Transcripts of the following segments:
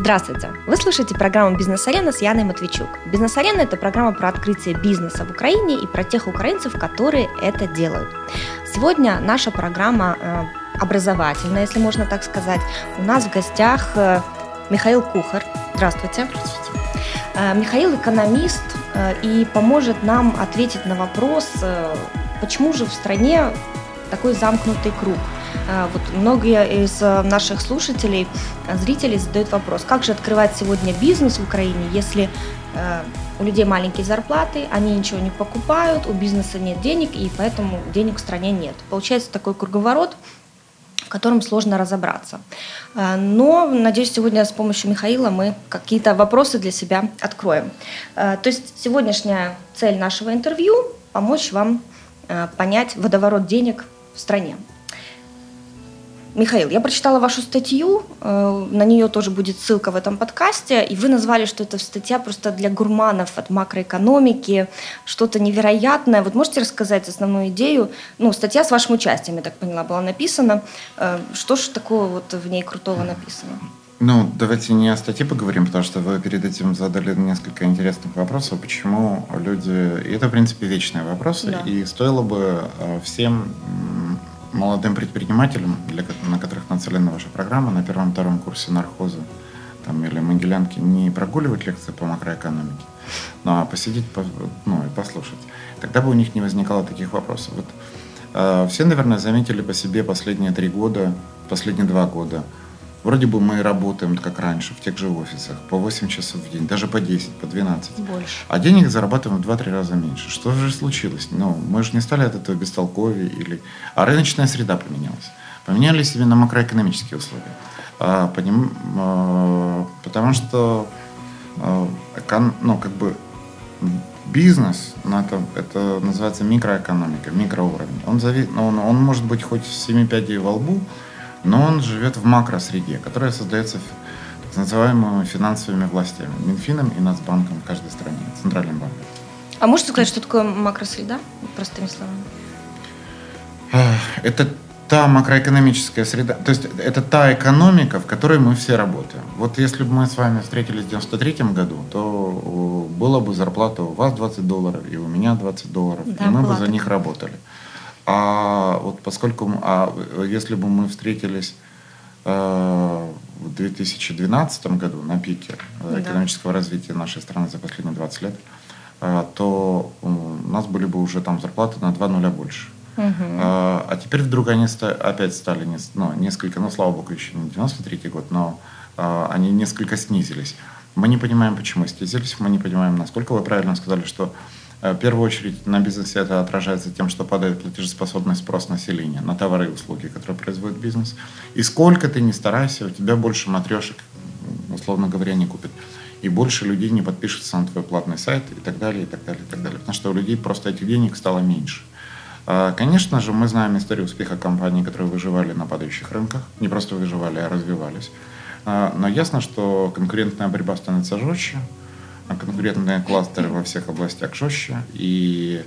Здравствуйте! Вы слушаете программу «Бизнес-арена» с Яной Матвейчук. «Бизнес-арена» – это программа про открытие бизнеса в Украине и про тех украинцев, которые это делают. Сегодня наша программа э, образовательная, если можно так сказать. У нас в гостях э, Михаил Кухар. Здравствуйте. Здравствуйте. Э, Михаил экономист и поможет нам ответить на вопрос, почему же в стране такой замкнутый круг – вот многие из э, наших слушателей, э, зрителей задают вопрос, как же открывать сегодня бизнес в Украине, если э, у людей маленькие зарплаты, они ничего не покупают, у бизнеса нет денег, и поэтому денег в стране нет. Получается такой круговорот, в котором сложно разобраться. Но, надеюсь, сегодня с помощью Михаила мы какие-то вопросы для себя откроем. То есть сегодняшняя цель нашего интервью – помочь вам понять водоворот денег в стране. Михаил, я прочитала вашу статью, э, на нее тоже будет ссылка в этом подкасте, и вы назвали, что это статья просто для гурманов от макроэкономики, что-то невероятное. Вот можете рассказать основную идею? Ну, статья с вашим участием, я так поняла, была написана. Э, что же такого вот в ней крутого написано? Ну, давайте не о статье поговорим, потому что вы перед этим задали несколько интересных вопросов, почему люди... И это, в принципе, вечные вопросы, да. и стоило бы э, всем молодым предпринимателям, для, на которых нацелена ваша программа, на первом-втором курсе нархоза там, или Могилянки, не прогуливать лекции по макроэкономике, ну, а посидеть ну, и послушать. Тогда бы у них не возникало таких вопросов. Вот, э, все, наверное, заметили по себе последние три года, последние два года – Вроде бы мы работаем как раньше, в тех же офисах, по 8 часов в день, даже по 10, по 12. Больше. А денег зарабатываем в 2-3 раза меньше. Что же случилось? Ну, мы же не стали от этого бестолковее. Или... А рыночная среда поменялась. Поменялись именно макроэкономические условия. А, поним... а, потому что а, экон... ну, как бы бизнес, ну, это, это называется микроэкономика, микроуровень. Он, зави... Ну, он, он может быть хоть 7 пядей во лбу, но он живет в макросреде, которая создается так называемыми финансовыми властями, Минфином и Нацбанком в каждой стране, Центральным банком. А можете сказать, что такое макросреда, простыми словами? Это та макроэкономическая среда, то есть это та экономика, в которой мы все работаем. Вот если бы мы с вами встретились в 93 году, то была бы зарплата у вас 20 долларов и у меня 20 долларов, да, и мы бы за них работали. А вот поскольку, а если бы мы встретились э, в 2012 году на пике э, да. экономического развития нашей страны за последние 20 лет, э, то у нас были бы уже там зарплаты на 2 нуля больше. Угу. А, а теперь вдруг они ста- опять стали не, ну, несколько, ну слава богу, еще не 93 год, но а, они несколько снизились. Мы не понимаем, почему снизились, мы не понимаем, насколько вы правильно сказали, что в первую очередь на бизнесе это отражается тем, что падает платежеспособный спрос населения на товары и услуги, которые производит бизнес. И сколько ты ни старайся, у тебя больше матрешек, условно говоря, не купит. И больше людей не подпишется на твой платный сайт и так далее, и так далее, и так далее. Потому что у людей просто этих денег стало меньше. А, конечно же, мы знаем историю успеха компаний, которые выживали на падающих рынках. Не просто выживали, а развивались. А, но ясно, что конкурентная борьба становится жестче, конкурентные кластеры во всех областях жестче, и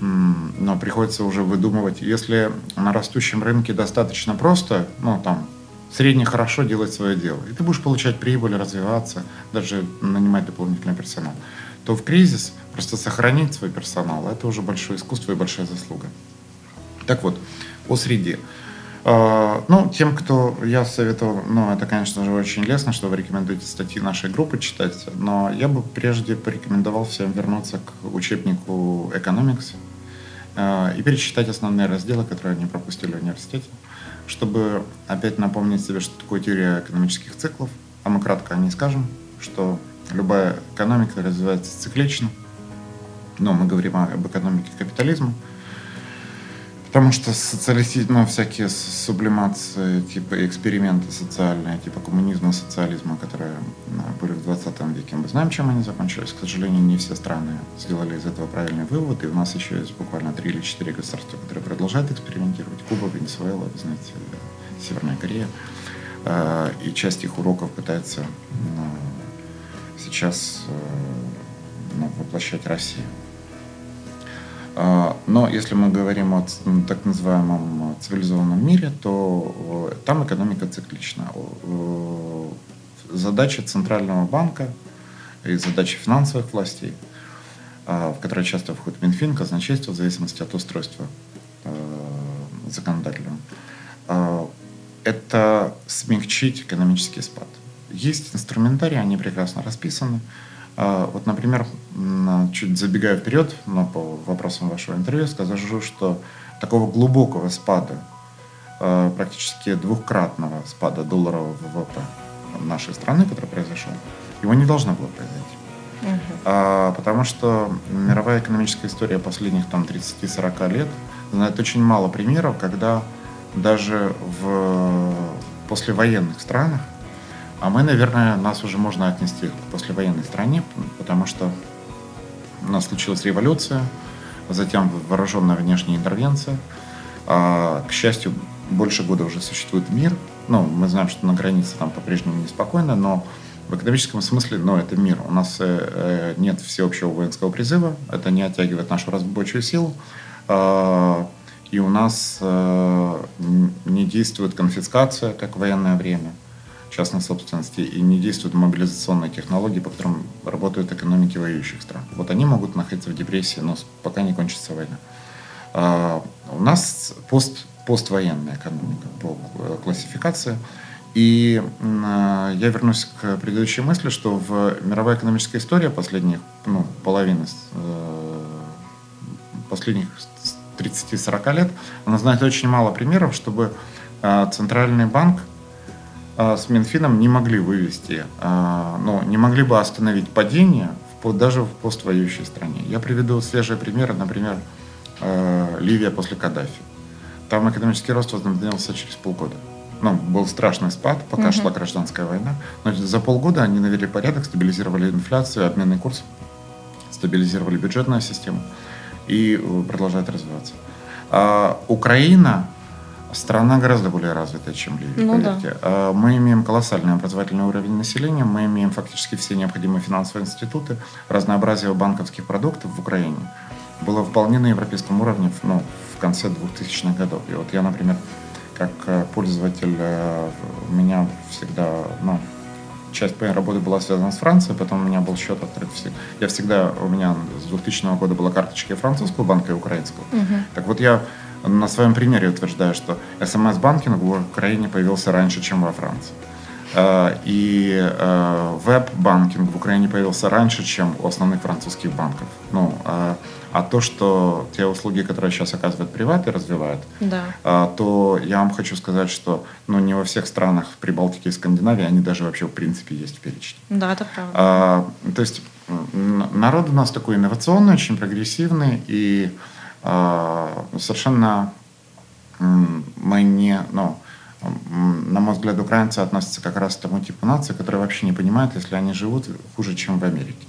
но приходится уже выдумывать, если на растущем рынке достаточно просто, ну там, средне хорошо делать свое дело, и ты будешь получать прибыль, развиваться, даже нанимать дополнительный персонал, то в кризис просто сохранить свой персонал – это уже большое искусство и большая заслуга. Так вот, о среде. А, ну, тем, кто я советовал, ну, это, конечно же, очень лестно, что вы рекомендуете статьи нашей группы читать, но я бы прежде порекомендовал всем вернуться к учебнику Economics а, и перечитать основные разделы, которые они пропустили в университете, чтобы опять напомнить себе, что такое теория экономических циклов, а мы кратко не скажем, что любая экономика развивается циклично, но мы говорим об экономике капитализма – Потому что социалисти... ну, всякие сублимации, типа эксперименты социальные, типа коммунизма, социализма, которые ну, были в 20 веке, мы знаем, чем они закончились. К сожалению, не все страны сделали из этого правильный вывод, и у нас еще есть буквально три или четыре государства, которые продолжают экспериментировать. Куба, Венесуэла, вы знаете, Северная Корея. А, и часть их уроков пытается ну, сейчас э, ну, воплощать Россия. А, но если мы говорим о так называемом цивилизованном мире, то там экономика циклична. задача Центрального банка и задача финансовых властей, в которые часто входит Минфин, казначейство, в зависимости от устройства законодательного, это смягчить экономический спад. Есть инструментарии, они прекрасно расписаны. А, вот, например, чуть забегая вперед, но по вопросам вашего интервью, скажу, что такого глубокого спада, а, практически двухкратного спада долларового ВВП нашей страны, который произошел, его не должно было произойти. А, потому что мировая экономическая история последних там 30-40 лет знает очень мало примеров, когда даже в послевоенных странах а мы, наверное, нас уже можно отнести к послевоенной стране, потому что у нас случилась революция, затем вооруженная внешняя интервенция. А, к счастью, больше года уже существует мир. Ну, мы знаем, что на границе там по-прежнему неспокойно, но в экономическом смысле, ну, это мир. У нас э, э нет всеобщего воинского призыва, это не оттягивает нашу рабочую силу. Э, и у нас э, не действует конфискация, как в военное время частной собственности и не действуют мобилизационные технологии, по которым работают экономики воюющих стран. Вот они могут находиться в депрессии, но пока не кончится война. А у нас пост, поствоенная экономика по э, классификации. И э, я вернусь к предыдущей мысли, что в мировой экономической истории последних ну, половины э, последних 30-40 лет она знает очень мало примеров, чтобы центральный банк с Минфином не могли вывести, а, ну, не могли бы остановить падение даже в поствоюющей стране. Я приведу свежие примеры, например, а, Ливия после Каддафи. Там экономический рост возобновился через полгода. Ну, был страшный спад, пока угу. шла гражданская война. Но за полгода они навели порядок, стабилизировали инфляцию, обменный курс, стабилизировали бюджетную систему и э, продолжает развиваться. А Украина Страна гораздо более развитая, чем Ливия, ну, поверьте. Да. Мы имеем колоссальный образовательный уровень населения, мы имеем фактически все необходимые финансовые институты, разнообразие банковских продуктов в Украине было вполне на европейском уровне ну, в конце 2000-х годов. И вот я, например, как э, пользователь, э, у меня всегда, ну, часть моей работы была связана с Францией, потом у меня был счет открыт. Я всегда, у меня с 2000 года была карточка французского банка и украинского. Угу. Так вот я на своем примере утверждаю, что смс-банкинг в Украине появился раньше, чем во Франции. Э, и э, веб-банкинг в Украине появился раньше, чем у основных французских банков. Ну, э, а то, что те услуги, которые сейчас оказывают приваты, развивают, да. то я вам хочу сказать, что ну, не во всех странах Прибалтики и Скандинавии они даже вообще в принципе есть в перечне. Да, это правда. А, то есть народ у нас такой инновационный, очень прогрессивный, и совершенно мы не, ну, на мой взгляд, украинцы относятся как раз к тому типу нации, которые вообще не понимают, если они живут хуже, чем в Америке.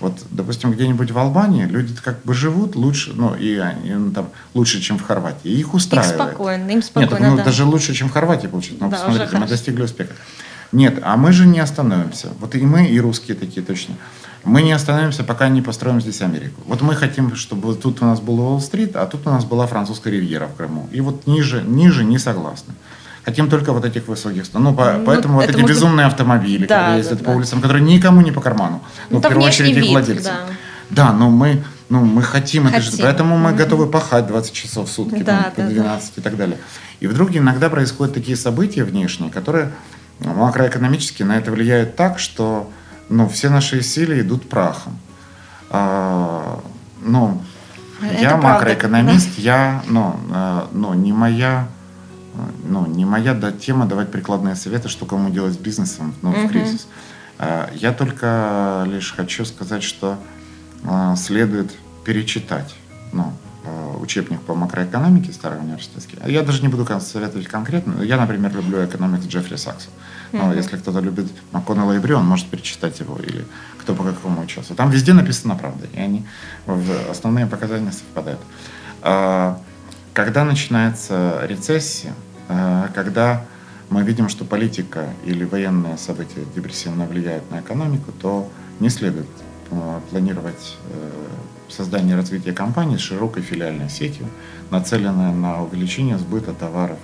Вот, допустим, где-нибудь в Албании люди как бы живут лучше, ну, и они ну, там лучше, чем в Хорватии. И их устраивает. Их спокойно, им спокойно, Нет, ну, да. даже лучше, чем в Хорватии получить. Ну, да, посмотрите, мы достигли успеха. Нет, а мы же не остановимся. Вот и мы, и русские такие точно. Мы не остановимся, пока не построим здесь Америку. Вот мы хотим, чтобы тут у нас был Уолл-стрит, а тут у нас была французская ривьера в Крыму. И вот ниже, ниже не согласны. Хотим только вот этих высоких Ну, по, ну поэтому вот эти может... безумные автомобили, да, которые ездят да, по да. улицам, которые никому не по карману. Ну, ну в первую очередь их владельцам. Да. да, но мы, ну, мы хотим, хотим. это же, поэтому мы mm-hmm. готовы пахать 20 часов в сутки, да, там, да, по 12 да. и так далее. И вдруг иногда происходят такие события внешние, которые макроэкономически на это влияют так, что ну, все наши силы идут прахом. А, ну, это я правда. макроэкономист, да? я, ну, а, ну, не моя, ну, не моя да, тема давать прикладные советы, что кому делать с бизнесом ну, угу. в кризис. А, я только лишь хочу сказать, что следует перечитать, ну, учебник по макроэкономике старый университетский. Я даже не буду советовать конкретно. Я, например, люблю экономику Джеффри Сакса. Но mm-hmm. если кто-то любит МакКоннелла и Бри, он может перечитать его или кто по какому участвует. Там везде написано правда, и они основные показания совпадают. А, когда начинается рецессия, а, когда мы видим, что политика или военные события депрессивно влияют на экономику, то не следует а, планировать э, создание и развитие компании с широкой филиальной сетью, нацеленной на увеличение сбыта товаров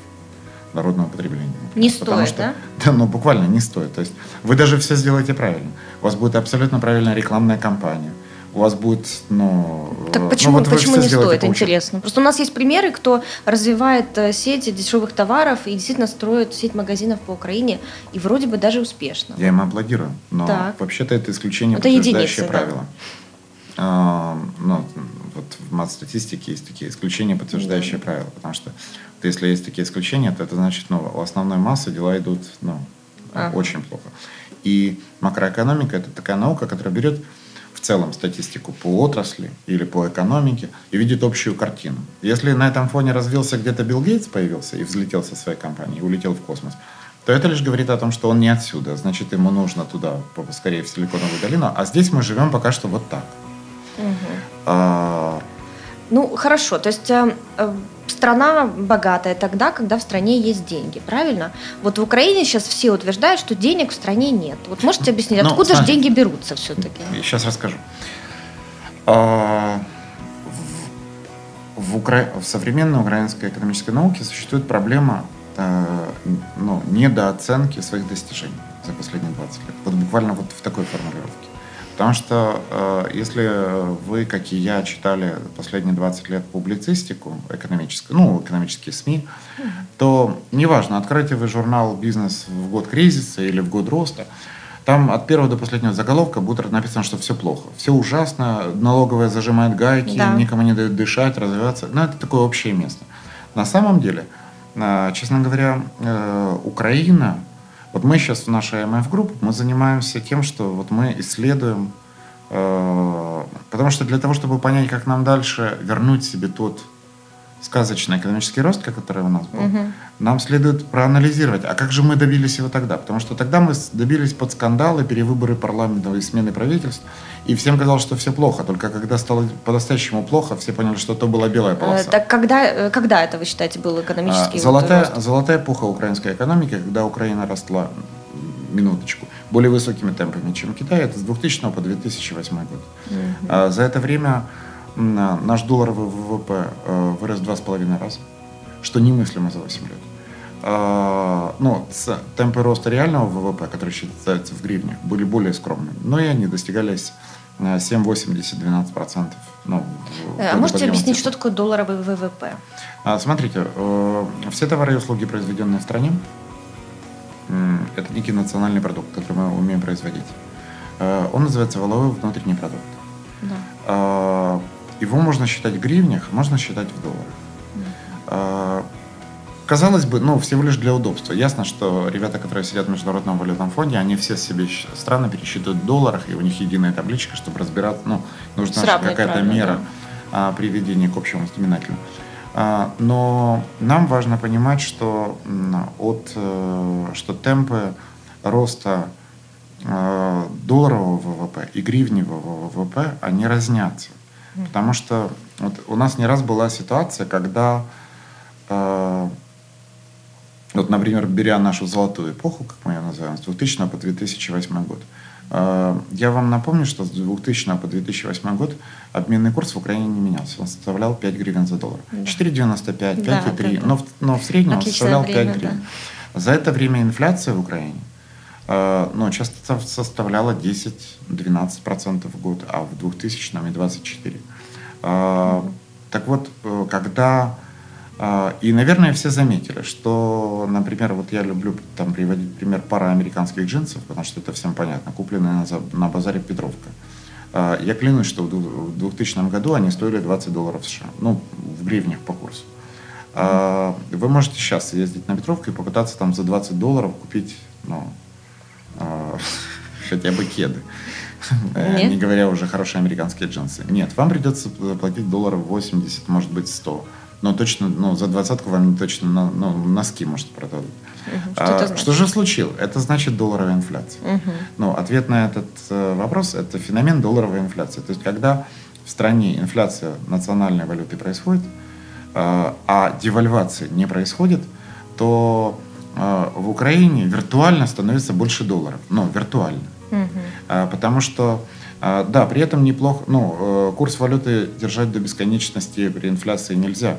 народного потребления. Не стоит, что, да? Да, ну буквально не стоит. То есть вы даже все сделаете правильно. У вас будет абсолютно правильная рекламная кампания у вас будет, ну... Так почему, ну, вот почему не стоит, интересно? Просто у нас есть примеры, кто развивает э, сеть дешевых товаров и действительно строит сеть магазинов по Украине, и вроде бы даже успешно. Я им аплодирую, но так. вообще-то это исключение, это подтверждающее единицы, правило. Да. А, ну, вот в мат-статистике есть такие исключения, подтверждающие да. правила, потому что если есть такие исключения, то это значит, ну, у основной массы дела идут, ну, ага. очень плохо. И макроэкономика – это такая наука, которая берет в целом статистику по отрасли или по экономике и видит общую картину. Если на этом фоне развился где-то Билл Гейтс появился и взлетел со своей компанией, улетел в космос, то это лишь говорит о том, что он не отсюда. Значит, ему нужно туда, скорее в Силиконовую долину. А здесь мы живем пока что вот так. Угу. А... Ну, хорошо. То есть э, э страна богатая тогда, когда в стране есть деньги, правильно? Вот в Украине сейчас все утверждают, что денег в стране нет. Вот можете объяснить, ну, откуда же деньги берутся все-таки? Сейчас расскажу. А, в, Укра... в современной украинской экономической науке существует проблема э, ну, недооценки своих достижений за последние 20 лет. Вот буквально вот в такой формулировке. Потому что э, если вы, как и я, читали последние 20 лет публицистику экономическую, ну, экономические СМИ, то неважно, откроете вы журнал «Бизнес» в год кризиса или в год роста, там от первого до последнего заголовка будет написано, что все плохо. Все ужасно, налоговая зажимает гайки, да. никому не дают дышать, развиваться. Но ну, это такое общее место. На самом деле, э, честно говоря, э, Украина вот мы сейчас в нашей МФ-группе, мы занимаемся тем, что вот мы исследуем, э, потому что для того, чтобы понять, как нам дальше вернуть себе тот сказочный экономический рост, который у нас был, угу. нам следует проанализировать, а как же мы добились его тогда? Потому что тогда мы добились под скандалы, перевыборы парламента и смены правительств, и всем казалось, что все плохо. Только когда стало по-настоящему плохо, все поняли, что то была белая полоса. Э, так когда, э, когда это, вы считаете, был экономический а, золотая, рост? Золотая эпоха украинской экономики, когда Украина росла, минуточку, более высокими темпами, чем Китай, это с 2000 по 2008 год. Угу. А, за это время наш долларовый ВВП э, вырос два с половиной раза, что немыслимо за 8 лет. А, ну, темпы роста реального ВВП, которые считаются в гривне, были более скромными, но и они достигались 7, 80, 12 процентов. Ну, а можете объяснить, что такое долларовый ВВП? А, смотрите, э, все товары и услуги, произведенные в стране, это некий национальный продукт, который мы умеем производить. Э, он называется валовый внутренний продукт. Да. А, его можно считать в гривнях, можно считать в долларах. Mm. Казалось бы, ну, всего лишь для удобства. Ясно, что ребята, которые сидят в Международном валютном фонде, они все себе страны пересчитывают в долларах, и у них единая табличка, чтобы разбираться, ну, нужна какая-то мера да. а, приведения к общему знаменателю. А, но нам важно понимать, что, от, э, что темпы роста э, долларового ВВП и гривневого ВВП, они разнятся. Потому что вот у нас не раз была ситуация, когда, э, вот, например, беря нашу золотую эпоху, как мы ее называем, с 2000 по 2008 год, э, я вам напомню, что с 2000 по 2008 год обменный курс в Украине не менялся. Он составлял 5 гривен за доллар. Да. 4,95, 5,3, да, но, в, но в среднем он составлял время, 5 гривен. Да. За это время инфляция в Украине ну, часто составляла 10-12% в год, а в 2000 и 24%. Mm-hmm. Так вот, э, когда... Э, и, наверное, все заметили, что, например, вот я люблю там приводить пример пара американских джинсов, потому что это всем понятно, купленные на, базаре Петровка. Я клянусь, что в 2000 году они стоили 20 долларов США, ну, в гривнях по курсу. Вы можете сейчас ездить на Петровку и попытаться там за 20 долларов купить ну, хотя бы кеды. Э, Нет? Не говоря уже хорошие американские джинсы. Нет, вам придется платить долларов 80, может быть 100. Но точно, ну, за двадцатку вам точно ну, носки, может, продадут. Угу. Что, а, что же случилось? Это значит долларовая инфляция. Угу. Ну, ответ на этот э, вопрос – это феномен долларовой инфляции. То есть, когда в стране инфляция национальной валюты происходит, э, а девальвация не происходит, то а, в Украине виртуально становится больше долларов. Ну, виртуально. Угу. Потому что, а, да, при этом неплохо, ну, э, курс валюты держать до бесконечности при инфляции нельзя.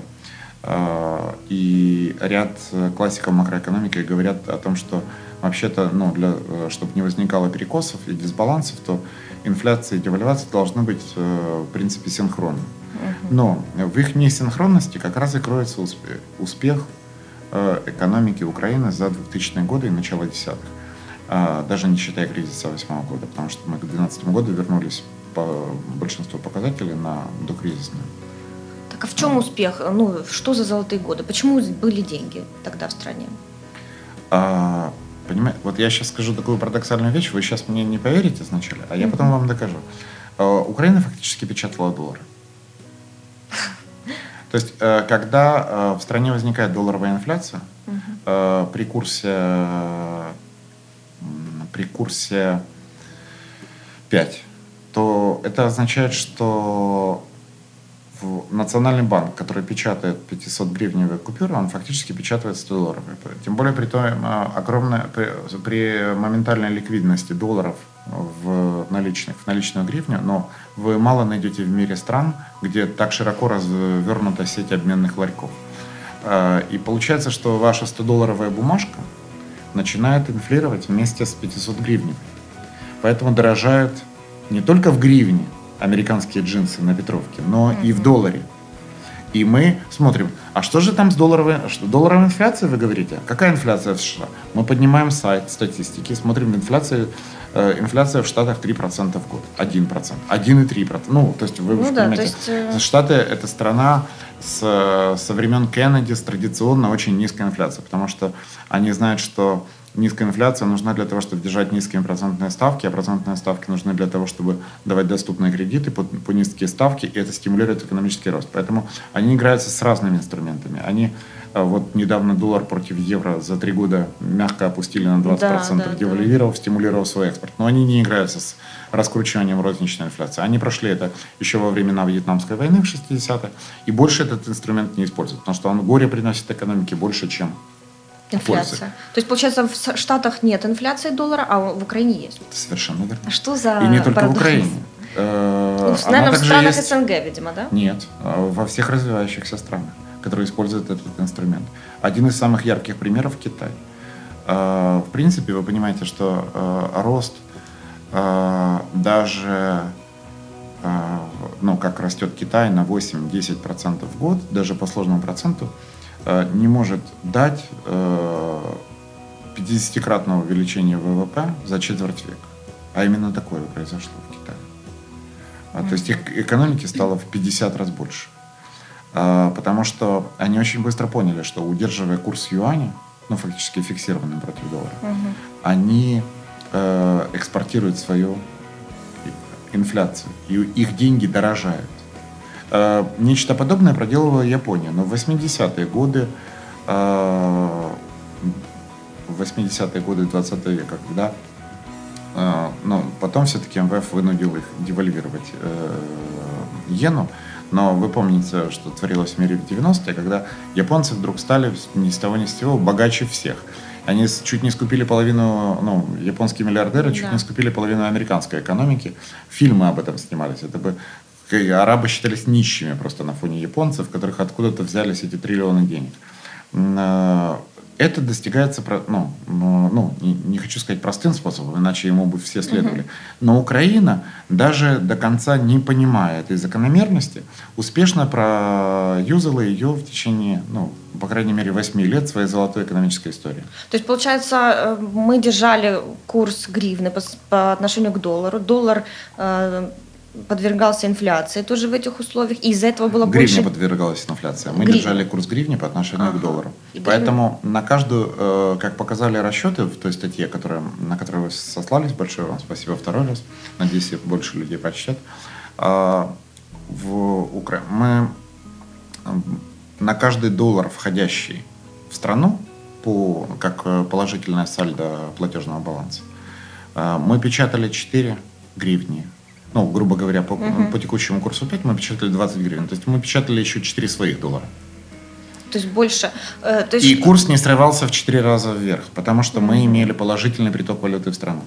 А, и ряд классиков макроэкономики говорят о том, что вообще-то, ну, для, чтобы не возникало перекосов и дисбалансов, то инфляция и девальвация должны быть, в принципе, синхронны. Но в их несинхронности как раз и кроется успех, успех экономики Украины за 2000-е годы и начало десятых. А, даже не считая кризиса 2008 года, потому что мы к 2012 году вернулись по большинству показателей на докризисную. Так а в чем успех? Ну, что за золотые годы? Почему были деньги тогда в стране? А, понимаете, вот я сейчас скажу такую парадоксальную вещь, вы сейчас мне не поверите сначала, а я mm-hmm. потом вам докажу. А, Украина фактически печатала доллары. То есть, э, когда э, в стране возникает долларовая инфляция, угу. при курсе при курсе 5, то это означает, что Национальный банк, который печатает 500-гривневые купюры, он фактически печатает 100 долларов. Тем более при том огромной, при, при моментальной ликвидности долларов в наличных, в наличную гривню, но вы мало найдете в мире стран, где так широко развернута сеть обменных ларьков. А, и получается, что ваша 100-долларовая бумажка – начинает инфлировать вместе с 500 гривней. Поэтому дорожают не только в гривне американские джинсы на Петровке, но mm-hmm. и в долларе. И мы смотрим, а что же там с долларовой, что, долларовой инфляцией, вы говорите? Какая инфляция в США? Мы поднимаем сайт статистики, смотрим инфляцию, инфляция в Штатах 3% в год, 1%, 1,3%. Ну, то есть вы ну, да, понимаете, есть... Э, Штаты это страна с, со времен Кеннеди с традиционно очень низкой инфляцией, потому что они знают, что низкая инфляция нужна для того, чтобы держать низкие процентные ставки, а процентные ставки нужны для того, чтобы давать доступные кредиты по, по низкие ставки, и это стимулирует экономический рост. Поэтому они играются с разными инструментами. Они э, вот недавно доллар против евро за три года мягко опустили на 20%, да, да, девальвировав, да. стимулировав свой экспорт. Но они не играются с раскручиванием розничной инфляции. Они прошли это еще во времена Вьетнамской войны в 60-х, и больше этот инструмент не используют, потому что он горе приносит экономике больше, чем Инфляция. Пользы. То есть, получается, в Штатах нет инфляции доллара, а в Украине есть. Это совершенно верно. А что за И не только парадокс? в Украине. Ну, наверное, в странах есть... СНГ, видимо, да? Нет, а во всех развивающихся странах, которые используют этот инструмент. Один из самых ярких примеров – Китай. Э, в принципе, вы понимаете, что э, рост даже ну, как растет Китай на 8-10% в год, даже по сложному проценту, не может дать 50-кратного э, увеличения ВВП за четверть века. А именно такое произошло в Китае. А, то есть их экономики стало в 50 раз больше. А, потому что они очень быстро поняли, что удерживая курс юаня, ну фактически фиксированный против доллара, угу. они э, экспортируют свою инфляцию. И их деньги дорожают. Э, нечто подобное проделывала Япония, но в 80-е годы, э, в 80-е годы 20 века, когда э, ну, потом все-таки МВФ вынудил их девальвировать иену, но вы помните, что творилось в мире в 90-е, когда японцы вдруг стали ни с того ни с сего богаче всех. Они чуть не скупили половину, ну, японские миллиардеры чуть да. не скупили половину американской экономики. Фильмы об этом снимались. Это бы арабы считались нищими просто на фоне японцев, которых откуда-то взялись эти триллионы денег. Это достигается, ну, ну не, не хочу сказать простым способом, иначе ему бы все следовали. Но Украина, даже до конца не понимая этой закономерности, успешно проюзала ее в течение, ну, по крайней мере, 8 лет своей золотой экономической истории. То есть, получается, э, мы держали курс гривны по, по отношению к доллару. Доллар э, подвергался инфляции тоже в этих условиях, и из-за этого было Гривня больше... Гривня подвергалась инфляции. Мы Гривня. держали курс гривни по отношению ага. к доллару. И Поэтому гривня... на каждую, э, как показали расчеты в той статье, которая, на которую вы сослались, большое вам спасибо второй раз, надеюсь, больше людей прочтет, э, в Укра... мы на каждый доллар, входящий в страну, по, как положительное сальдо платежного баланса, э, мы печатали 4 гривни ну, грубо говоря, по, угу. по текущему курсу 5 мы печатали 20 гривен. То есть мы печатали еще 4 своих доллара. То есть больше. Э, то есть... И курс не срывался в 4 раза вверх, потому что мы имели положительный приток валюты в страну.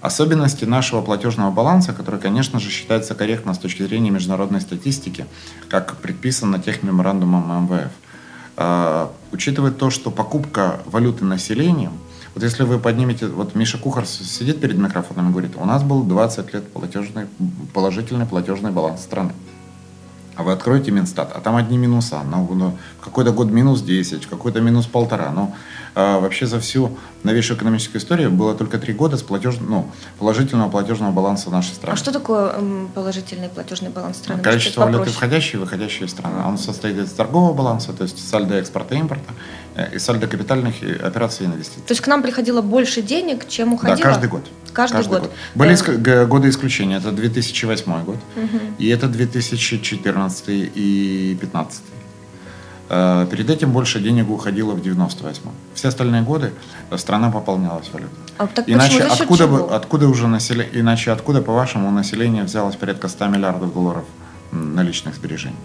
Особенности нашего платежного баланса, который, конечно же, считается корректно с точки зрения международной статистики, как предписано тех меморандумом МВФ. учитывая то, что покупка валюты населением, вот если вы поднимете, вот Миша Кухар сидит перед микрофоном и говорит, у нас был 20 лет платежный, положительный платежный баланс страны. А вы откроете Минстат, а там одни минуса. Ну, ну, какой-то год минус 10, какой-то минус полтора. Ну, а вообще за всю новейшую экономическую историю было только три года с платеж, ну, положительного платежного баланса нашей страны. А что такое положительный платежный баланс страны? Количество валюты входящей и выходящей из страны. Он состоит из торгового баланса, то есть сальдо экспорта и импорта, э, и сальдо капитальных операций и инвестиций. То есть к нам приходило больше денег, чем уходило? Да, каждый год. Каждый, каждый год. год. Были да. годы исключения. Это 2008 год. Угу. И это 2014 и 2015. Э, перед этим больше денег уходило в 98-м. Все остальные годы страна пополнялась валютой. А, так иначе откуда, бы, откуда уже население, иначе откуда, по-вашему, население взялось порядка 100 миллиардов долларов наличных сбережений?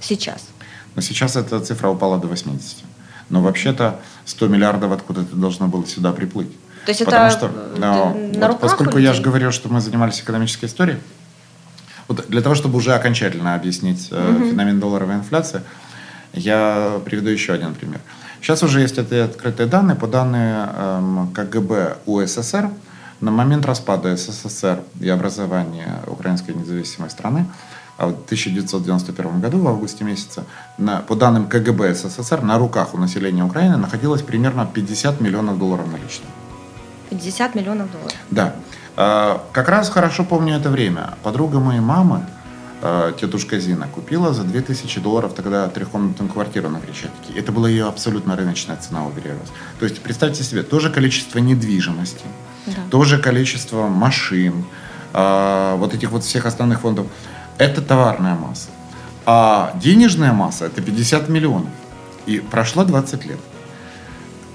Сейчас. Но сейчас эта цифра упала до 80. Но вообще-то 100 миллиардов откуда-то должно было сюда приплыть. То есть Потому это что, ну, на вот поскольку я же говорил, что мы занимались экономической историей, вот для того, чтобы уже окончательно объяснить угу. феномен долларовой инфляции, я приведу еще один пример. Сейчас уже есть эти открытые данные по данным эм, КГБ УССР. На момент распада СССР и образования Украинской независимой страны в 1991 году, в августе месяце, на, по данным КГБ СССР, на руках у населения Украины находилось примерно 50 миллионов долларов наличных. 50 миллионов долларов? Да. А, как раз хорошо помню это время. Подруга моей мамы, а, тетушка Зина, купила за 2000 долларов тогда трехкомнатную квартиру на Крещатике. Это была ее абсолютно рыночная цена, уверяю вас. То есть представьте себе, тоже количество недвижимости, да. тоже количество машин, а, вот этих вот всех основных фондов. Это товарная масса. А денежная масса – это 50 миллионов. И прошло 20 лет.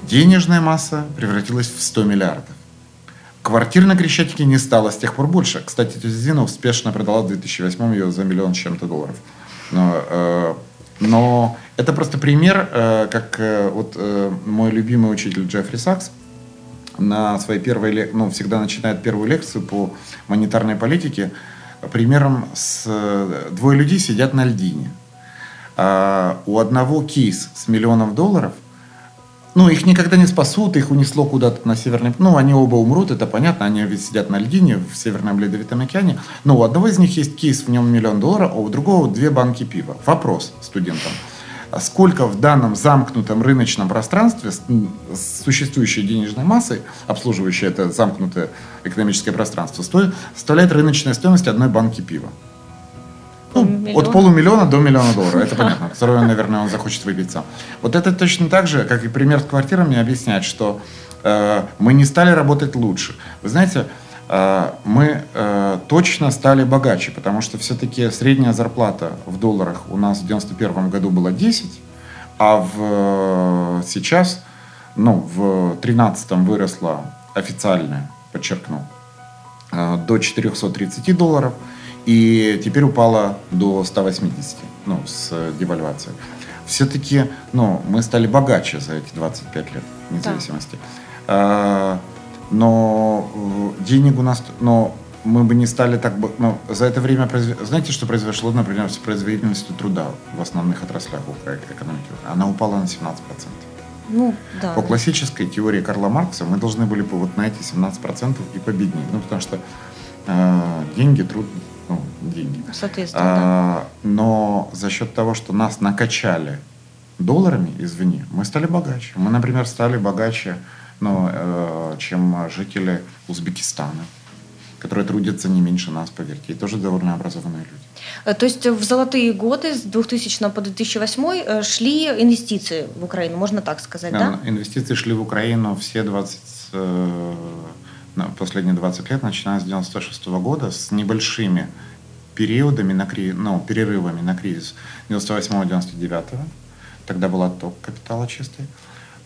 Денежная масса превратилась в 100 миллиардов. Квартир на Крещатике не стало с тех пор больше. Кстати, тетя Зина успешно продала в 2008 ее за миллион с чем-то долларов. Но, э, но это просто пример, э, как э, вот э, мой любимый учитель Джеффри Сакс на своей первой, ну, всегда начинает первую лекцию по монетарной политике примером с э, двое людей сидят на льдине. А у одного кейс с миллионов долларов, ну, их никогда не спасут, их унесло куда-то на северный... Ну, они оба умрут, это понятно, они ведь сидят на льдине в Северном Ледовитом океане. Но у одного из них есть кейс, в нем миллион долларов, а у другого две банки пива. Вопрос студентам. А сколько в данном замкнутом рыночном пространстве с, с существующей денежной массой, обслуживающей это замкнутое экономическое пространство, стоит, составляет рыночная стоимость одной банки пива? Ну, от полумиллиона до миллиона долларов, это понятно. Второе, наверное, он захочет выпить сам. Вот это точно так же, как и пример с квартирами объясняет, что э, мы не стали работать лучше. Вы знаете, мы э, точно стали богаче, потому что все-таки средняя зарплата в долларах у нас в 91 году была 10, а в, э, сейчас, ну, в 13 выросла официальная, подчеркну, э, до 430 долларов – и теперь упала до 180, ну, с девальвацией. Все-таки, ну, мы стали богаче за эти 25 лет независимости. Да. Но э, денег у нас, но мы бы не стали так, ну, за это время, знаете, что произошло, например, с производительностью труда в основных отраслях экономики? Она упала на 17%. Ну, да. По классической теории Карла Маркса мы должны были бы вот на эти 17% и победнее. Ну, потому что э, деньги, труд, ну, деньги. Соответственно, а, да. Но за счет того, что нас накачали долларами извини, мы стали богаче. Мы, например, стали богаче, ну, чем жители Узбекистана которые трудятся не меньше нас, поверьте, и тоже довольно образованные люди. Э, то есть в золотые годы с 2000 по 2008 э, шли инвестиции в Украину, можно так сказать, да? да? Инвестиции шли в Украину все 20 последние 20 лет, начиная с 96 года, с небольшими периодами, на кри... ну, перерывами на кризис 98-99. Тогда был отток капитала чистый.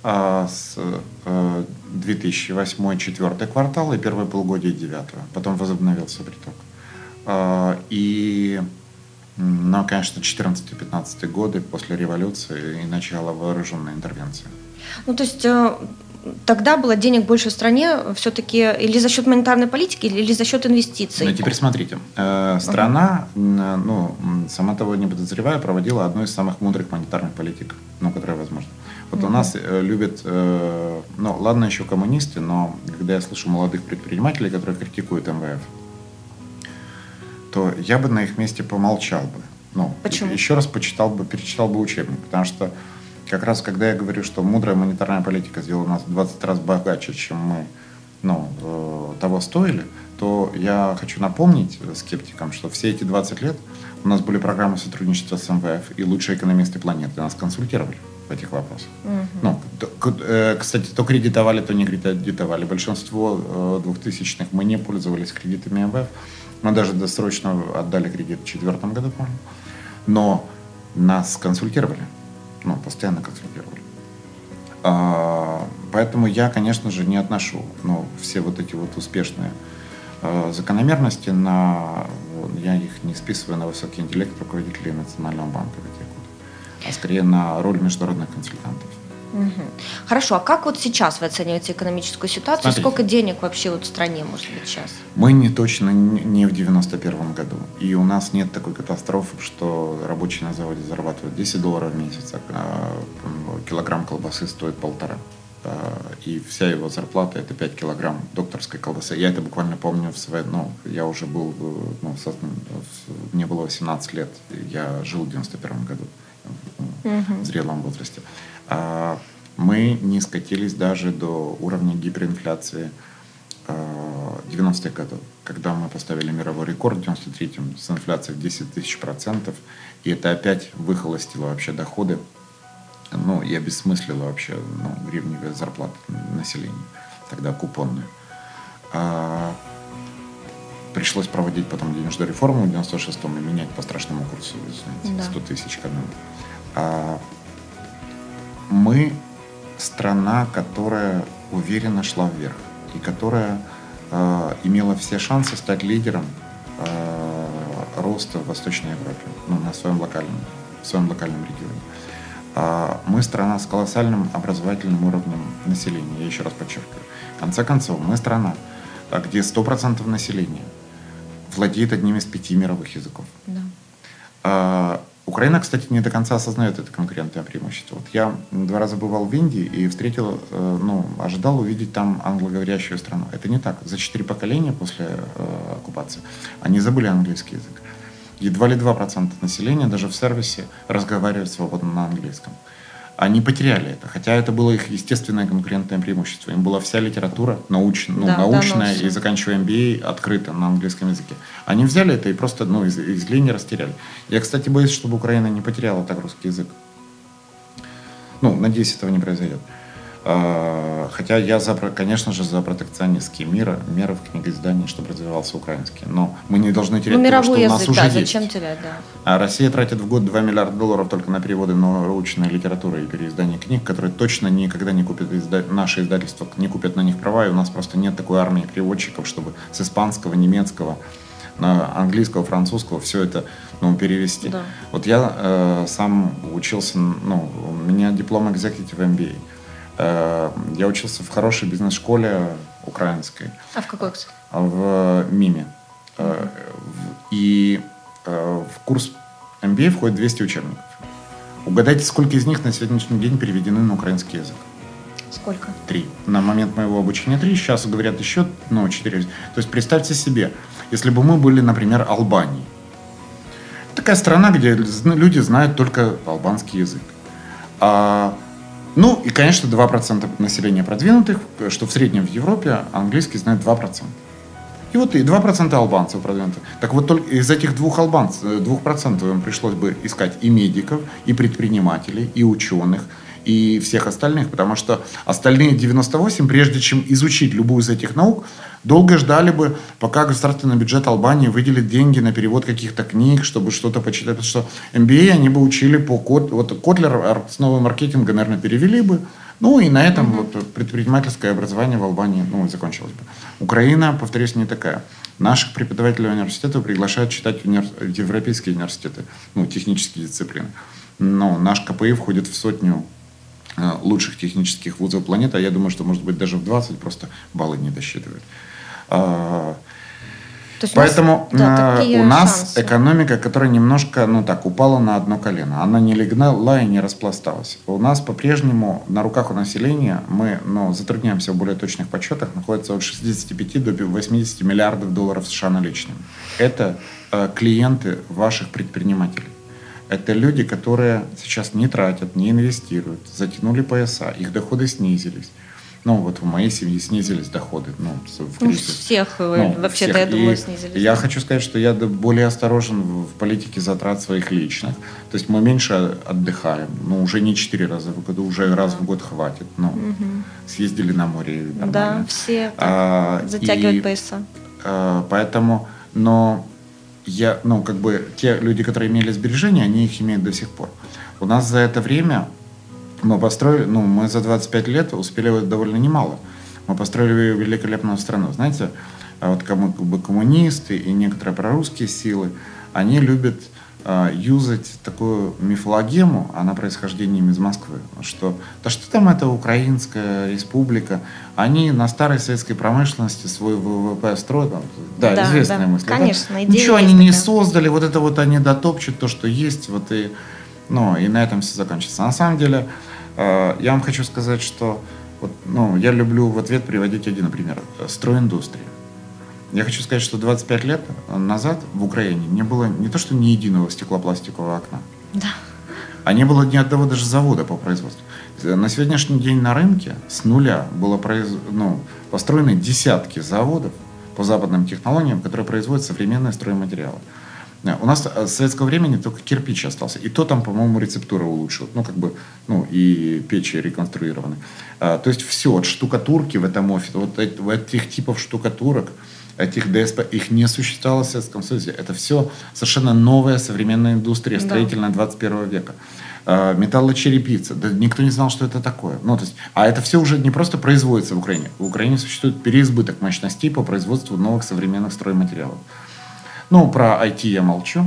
А с 2008 э, четвертый квартал и первое полугодие девятого. Потом возобновился приток. А, и, ну, конечно, 14-15 годы после революции и начала вооруженной интервенции. Ну, то есть э, тогда было денег больше в стране все-таки или за счет монетарной политики, или за счет инвестиций? Ну, теперь смотрите. Э, страна, ну, сама того не подозревая, проводила одну из самых мудрых монетарных политик, ну, которая возможна. Вот uh у нас э, любят, э, ну, ладно еще коммунисты, но когда я слышу молодых предпринимателей, которые критикуют МВФ, то я бы на их месте помолчал бы. Ну, Почему? Еще раз почитал бы, перечитал бы учебник, потому что как раз когда я говорю, что мудрая монетарная политика сделала нас в 20 раз богаче, чем мы ну, э, того стоили, то я хочу напомнить скептикам, что все эти 20 лет у нас были программы сотрудничества с МВФ, и лучшие экономисты планеты нас консультировали этих вопросах. Угу. Ну, э, кстати, то кредитовали, то не кредитовали. Большинство 2000-х э, мы не пользовались кредитами МВФ. Мы даже досрочно отдали кредит в четвертом году, по-моему. Но нас консультировали ну, постоянно консультировали. А, поэтому я, конечно же, не отношу ну, все вот эти вот успешные а, закономерности на... Я их не списываю на высокий интеллект руководителей Национального банка в этих годы, а скорее на роль международных консультантов. Угу. Хорошо, а как вот сейчас вы оцениваете экономическую ситуацию? Смотрите, Сколько денег вообще вот в стране может быть сейчас? Мы не точно не в 91 году. И у нас нет такой катастрофы, что рабочий на заводе зарабатывает 10 долларов в месяц, а килограмм колбасы стоит полтора. А, и вся его зарплата это 5 килограмм докторской колбасы. Я это буквально помню в своей, ну, я уже был, ну, мне было 18 лет, я жил в 91 году в зрелом возрасте. А мы не скатились даже до уровня гиперинфляции 90-х а, годов, когда мы поставили мировой рекорд в 93-м с инфляцией в 10 тысяч процентов, и это опять выхолостило вообще доходы, ну, и обесмыслило вообще ну, гривневые зарплаты населения, тогда купонные. А, пришлось проводить потом денежную реформу в 96-м и менять по страшному курсу, знаете, 100 тысяч к одному. А, мы страна, которая уверенно шла вверх и которая э, имела все шансы стать лидером э, роста в Восточной Европе, ну, на своем локальном, в своем локальном регионе. Мы страна с колоссальным образовательным уровнем населения, я еще раз подчеркиваю. В конце концов, мы страна, где 100% населения владеет одним из пяти мировых языков. Да. Украина, кстати, не до конца осознает это конкурентное преимущество. Вот я два раза бывал в Индии и встретил, э, ну, ожидал увидеть там англоговорящую страну. Это не так. За четыре поколения после э, оккупации они забыли английский язык. Едва ли 2% населения даже в сервисе разговаривают свободно на английском они потеряли это, хотя это было их естественное конкурентное преимущество. Им была вся литература науч, ну, да, научная да, и заканчивая MBA открыта на английском языке. Они взяли это и просто ну, из, из лени растеряли. Я, кстати, боюсь, чтобы Украина не потеряла так русский язык. Ну, надеюсь, этого не произойдет. А, хотя я, за, конечно же, за протекционистские мира, меры в книгоиздании, чтобы развивался украинский. Но мы не должны терять ну, того, что язык, у нас уже да, есть. Зачем терять, да. А Россия тратит в год 2 миллиарда долларов только на переводы научной литературы и переиздание книг, которые точно никогда не купят изда... наши издательства, не купят на них права, и у нас просто нет такой армии переводчиков, чтобы с испанского, немецкого, на английского, французского все это ну, перевести. Да. Вот я э, сам учился, ну, у меня диплом Executive MBA. Э, я учился в хорошей бизнес-школе украинской. А в какой, кстати? В МИМе. Mm-hmm. И э, в курс MBA входит 200 учебников. Угадайте, сколько из них на сегодняшний день переведены на украинский язык? Сколько? Три. На момент моего обучения три, сейчас говорят еще, ну, четыре. То есть представьте себе, если бы мы были, например, Албанией. Такая страна, где люди знают только албанский язык. А ну и, конечно, 2% населения продвинутых, что в среднем в Европе английский знает 2%. И вот и 2% албанцев продвинутых. Так вот только из этих двух албанцев, 2% им пришлось бы искать и медиков, и предпринимателей, и ученых, и всех остальных, потому что остальные 98, прежде чем изучить любую из этих наук, долго ждали бы, пока государственный бюджет Албании выделит деньги на перевод каких-то книг, чтобы что-то почитать. Потому что MBA они бы учили по код, вот Котлер основы маркетинга, наверное, перевели бы. Ну и на этом mm-hmm. вот предпринимательское образование в Албании ну, закончилось бы. Украина, повторюсь, не такая. Наших преподавателей университета приглашают читать универ... европейские университеты, ну, технические дисциплины. Но наш КПИ входит в сотню лучших технических вузов планеты, а я думаю, что, может быть, даже в 20 просто баллы не досчитывают. А, Поэтому у нас, да, у нас шансы. экономика, которая немножко, ну так, упала на одно колено. Она не легла и не распласталась. У нас по-прежнему на руках у населения мы ну, затрудняемся в более точных подсчетах, находится от 65 до 80 миллиардов долларов США наличными. Это э, клиенты ваших предпринимателей. Это люди, которые сейчас не тратят, не инвестируют, затянули пояса, их доходы снизились. Ну, вот в моей семье снизились доходы. Ну, в ну, всех, э, ну, вообще-то, я думаю, и снизились. Я хочу сказать, что я более осторожен в политике затрат своих личных. То есть мы меньше отдыхаем. Ну, уже не четыре раза в году, уже раз в год хватит. Ну, угу. съездили на море нормально. Да, все а, затягивают и, пояса. А, поэтому, но я, ну, как бы те люди, которые имели сбережения, они их имеют до сих пор. У нас за это время мы построили, ну, мы за 25 лет успели довольно немало. Мы построили великолепную страну. Знаете, а вот как бы коммунисты и некоторые прорусские силы, они любят юзать такую мифологему, она происхождением из Москвы, что да что там это Украинская республика, они на старой советской промышленности свой ВВП строят, да, да известная да, мысль. Конечно, да? Ничего они такая. не создали, вот это вот они дотопчут то, что есть, вот и, ну, и на этом все закончится. На самом деле, э, я вам хочу сказать, что вот, ну, я люблю в ответ приводить один пример. Стройиндустрия. Я хочу сказать, что 25 лет назад в Украине не было не то, что ни единого стеклопластикового окна. Да. А не было ни одного даже завода по производству. На сегодняшний день на рынке с нуля было произ... ну, построены десятки заводов по западным технологиям, которые производят современные стройматериалы. У нас с советского времени только кирпич остался. И то там, по-моему, рецептура улучшила. Ну, как бы, ну, и печи реконструированы. А, то есть все, от штукатурки в этом офисе, вот этих типов штукатурок, этих ДСП, их не существовало в Советском Союзе. Это все совершенно новая современная индустрия, строительная 21 века. А, металлочерепица, да никто не знал, что это такое. Ну, то есть, а это все уже не просто производится в Украине. В Украине существует переизбыток мощностей по производству новых современных стройматериалов. Ну, про IT я молчу.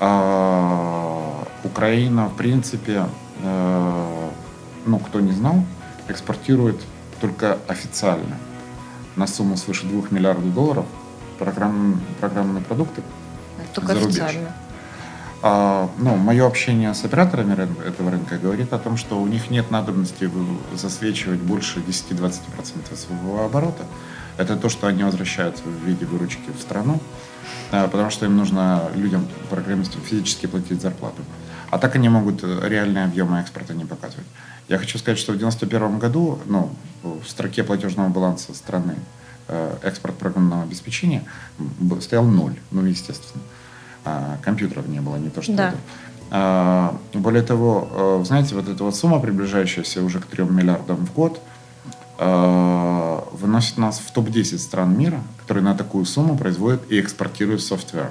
А, Украина, в принципе, э, ну, кто не знал, экспортирует только официально на сумму свыше 2 миллиардов долларов программ, программные продукты. Только за рубеж. официально. А, ну, мое общение с операторами этого рынка говорит о том, что у них нет надобности засвечивать больше 10-20% своего оборота. Это то, что они возвращают в виде выручки в страну, а, потому что им нужно людям, программистам, физически платить зарплату. А так они могут реальные объемы экспорта не показывать. Я хочу сказать, что в 1991 году ну, в строке платежного баланса страны э, экспорт программного обеспечения стоял ноль, ну, естественно. А, компьютеров не было, не то что да. это. А, более того, э, знаете, вот эта вот сумма, приближающаяся уже к 3 миллиардам в год, э, выносит нас в топ-10 стран мира, которые на такую сумму производят и экспортируют софтвер.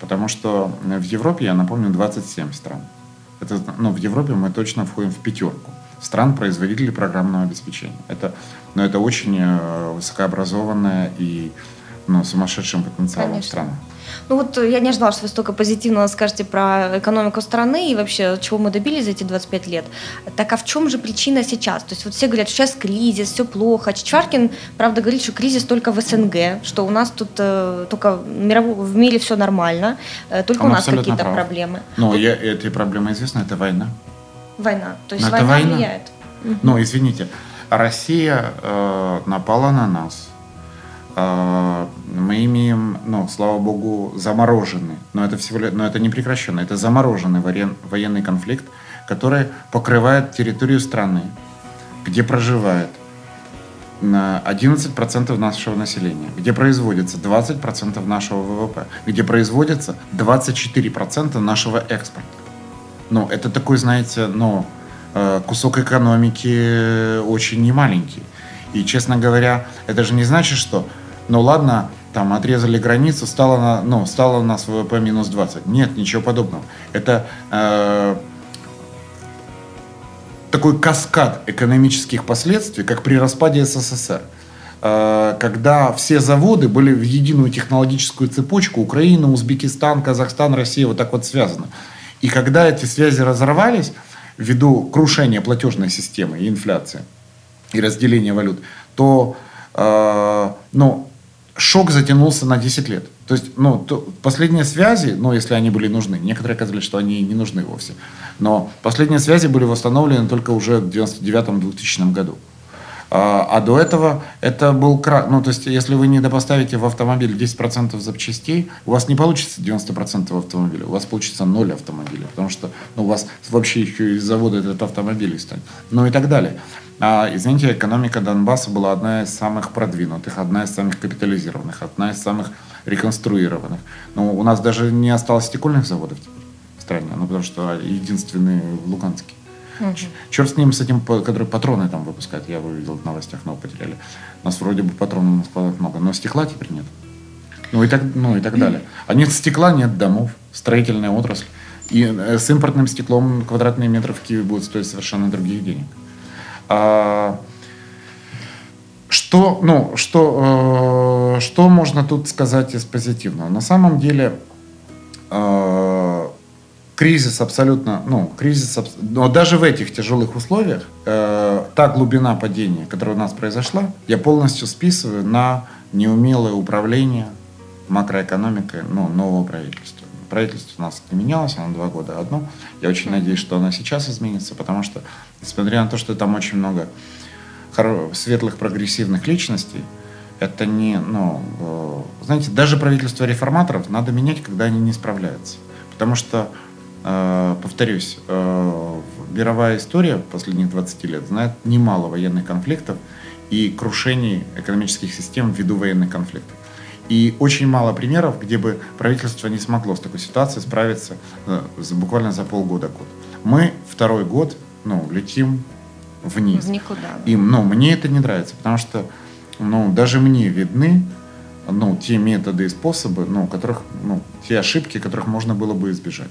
Потому что в Европе, я напомню, 27 стран. Это, ну, в Европе мы точно входим в пятерку стран-производителей программного обеспечения. Это, но ну, это очень э, высокообразованная и ну, сумасшедшим потенциалом Конечно. страна. Ну вот я не ожидала, что вы столько позитивно скажете про экономику страны и вообще, чего мы добились за эти 25 лет. Так а в чем же причина сейчас? То есть вот все говорят, что сейчас кризис, все плохо. Чичваркин, правда, говорит, что кризис только в СНГ, что у нас тут э, только мирово, в мире все нормально, э, только Он у нас какие-то проблемы. Ну, вот. я, эти проблемы известны, это война. Война. То есть Но война, война влияет. Ну, извините, Россия э, напала на нас. Э, мы имеем, ну, слава богу, замороженный, но это всего но это не прекращенно, это замороженный воен, военный конфликт, который покрывает территорию страны, где проживает на 11% нашего населения, где производится 20% нашего ВВП, где производится 24% нашего экспорта. Ну, это такой, знаете, ну, э, кусок экономики очень немаленький. И, честно говоря, это же не значит, что, ну ладно, там отрезали границу, стало, на, ну, стало у нас ВВП минус 20. Нет, ничего подобного. Это э, такой каскад экономических последствий, как при распаде СССР э, когда все заводы были в единую технологическую цепочку, Украина, Узбекистан, Казахстан, Россия вот так вот связаны. И когда эти связи разорвались, ввиду крушения платежной системы и инфляции, и разделения валют, то э, ну, шок затянулся на 10 лет. То есть, ну, то, последние связи, ну, если они были нужны, некоторые оказались, что они не нужны вовсе, но последние связи были восстановлены только уже в 99-2000 году. А, а до этого это был крах. Ну, то есть, если вы не допоставите в автомобиль 10% запчастей, у вас не получится 90% автомобиля, у вас получится 0 автомобиля, потому что ну, у вас вообще еще из завода этот автомобиль станет. Ну и так далее. А, извините, экономика Донбасса была одна из самых продвинутых, одна из самых капитализированных, одна из самых реконструированных. Но у нас даже не осталось стекольных заводов теперь в стране, ну, потому что единственный в Луганске. Угу. Черт с ним, с этим, который патроны там выпускает. Я увидел в новостях, но потеряли. У нас вроде бы патронов на складах много, но стекла теперь нет. Ну и так, ну, и так далее. А нет стекла, нет домов, строительная отрасль. И э, с импортным стеклом квадратные метры в Киеве будут стоить совершенно других денег. А, что, ну, что, э, что можно тут сказать из позитивного? На самом деле э, кризис абсолютно, ну, кризис, но даже в этих тяжелых условиях э, та глубина падения, которая у нас произошла, я полностью списываю на неумелое управление макроэкономикой ну, нового правительства. Правительство у нас не менялось, оно два года одно. Я очень надеюсь, что оно сейчас изменится, потому что, несмотря на то, что там очень много светлых прогрессивных личностей, это не, ну, э, знаете, даже правительство реформаторов надо менять, когда они не справляются. Потому что повторюсь, э, мировая история последних 20 лет знает немало военных конфликтов и крушений экономических систем ввиду военных конфликтов. И очень мало примеров, где бы правительство не смогло с такой ситуацией справиться э, буквально за полгода год. Мы второй год ну, летим вниз. В никуда. И ну, мне это не нравится, потому что ну, даже мне видны ну, те методы и способы, ну, которых, ну, те ошибки, которых можно было бы избежать.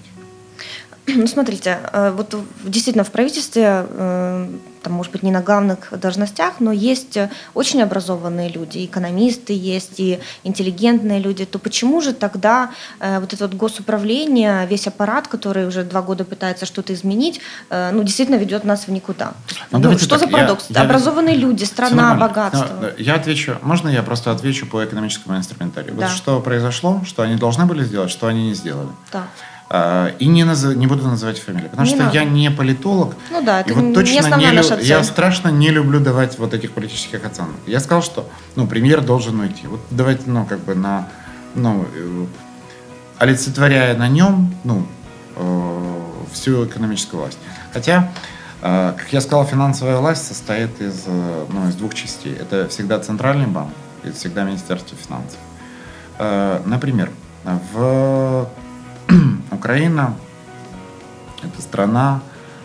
Ну, смотрите, э, вот действительно в правительстве, э, там, может быть, не на главных должностях, но есть очень образованные люди, экономисты есть, и интеллигентные люди, то почему же тогда э, вот это вот госуправление, весь аппарат, который уже два года пытается что-то изменить, ну, действительно ведет нас в никуда? Ну, ну, что так, за парадокс? Я, Образованные я, люди, страна, богатство. Но, я отвечу, можно я просто отвечу по экономическому инструментарию? Да. Вот что произошло, что они должны были сделать, что они не сделали. Да. А, и не, наз... не буду называть фамилии, потому не что надо. я не политолог. Ну да, это и вот точно не, не лю... Я страшно не люблю давать вот этих политических оценок. Я сказал, что ну, премьер должен уйти. Вот давайте, ну, как бы на, ну, э, олицетворяя на нем, ну, э, всю экономическую власть. Хотя, э, как я сказал, финансовая власть состоит из, э, ну, из двух частей. Это всегда центральный банк и всегда Министерство финансов. Э, например, в Украина – это страна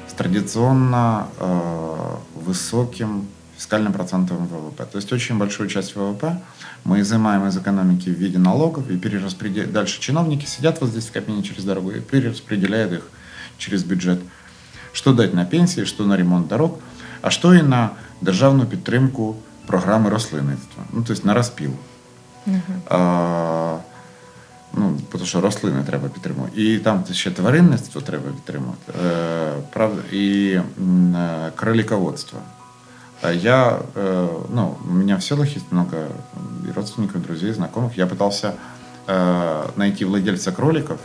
с традиционно э, высоким фискальным процентом ВВП. То есть очень большую часть ВВП мы изымаем из экономики в виде налогов и перераспределяем. Дальше чиновники сидят вот здесь в кабине через дорогу и перераспределяют их через бюджет. Что дать на пенсии, что на ремонт дорог, а что и на державную підтримку програми рослинництва, ну, то есть на розпіл. Uh-huh. Ну, тому що рослини треба підтримувати. І там ще тваринництво треба підтримувати. Е, правда, і е, кролиководство. Я, э, ну, у меня в селах есть много родственников, друзей, знакомых. Я пытался э, найти владельца кроликов,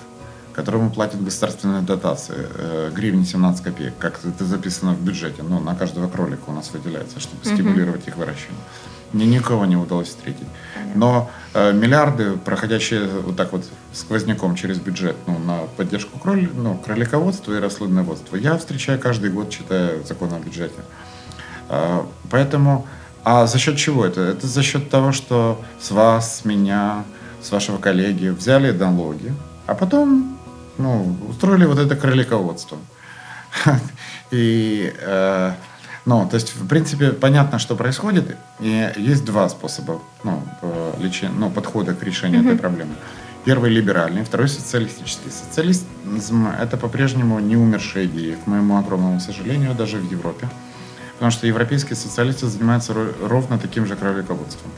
которому платят государственные дотации. Э, гривни 17 копеек, как это записано в бюджете. Ну, на каждого кролика у нас выделяется, чтобы стимулировать их выращивание. Мне никого не удалось встретить. Но э, миллиарды, проходящие вот так вот сквозняком через бюджет ну, на поддержку кроли, ну, кролиководства и рослинноводства, я встречаю каждый год, читая закон о бюджете. Э, поэтому, а за счет чего это? Это за счет того, что с вас, с меня, с вашего коллеги взяли налоги, а потом ну, устроили вот это кролиководство. И э, ну, то есть, в принципе, понятно, что происходит, и есть два способа ну, лечения, ну, подхода к решению mm-hmm. этой проблемы. Первый либеральный, второй социалистический. Социализм – это по-прежнему не умершая идея, к моему огромному сожалению, даже в Европе. Потому что европейские социалисты занимаются ровно таким же кролиководством.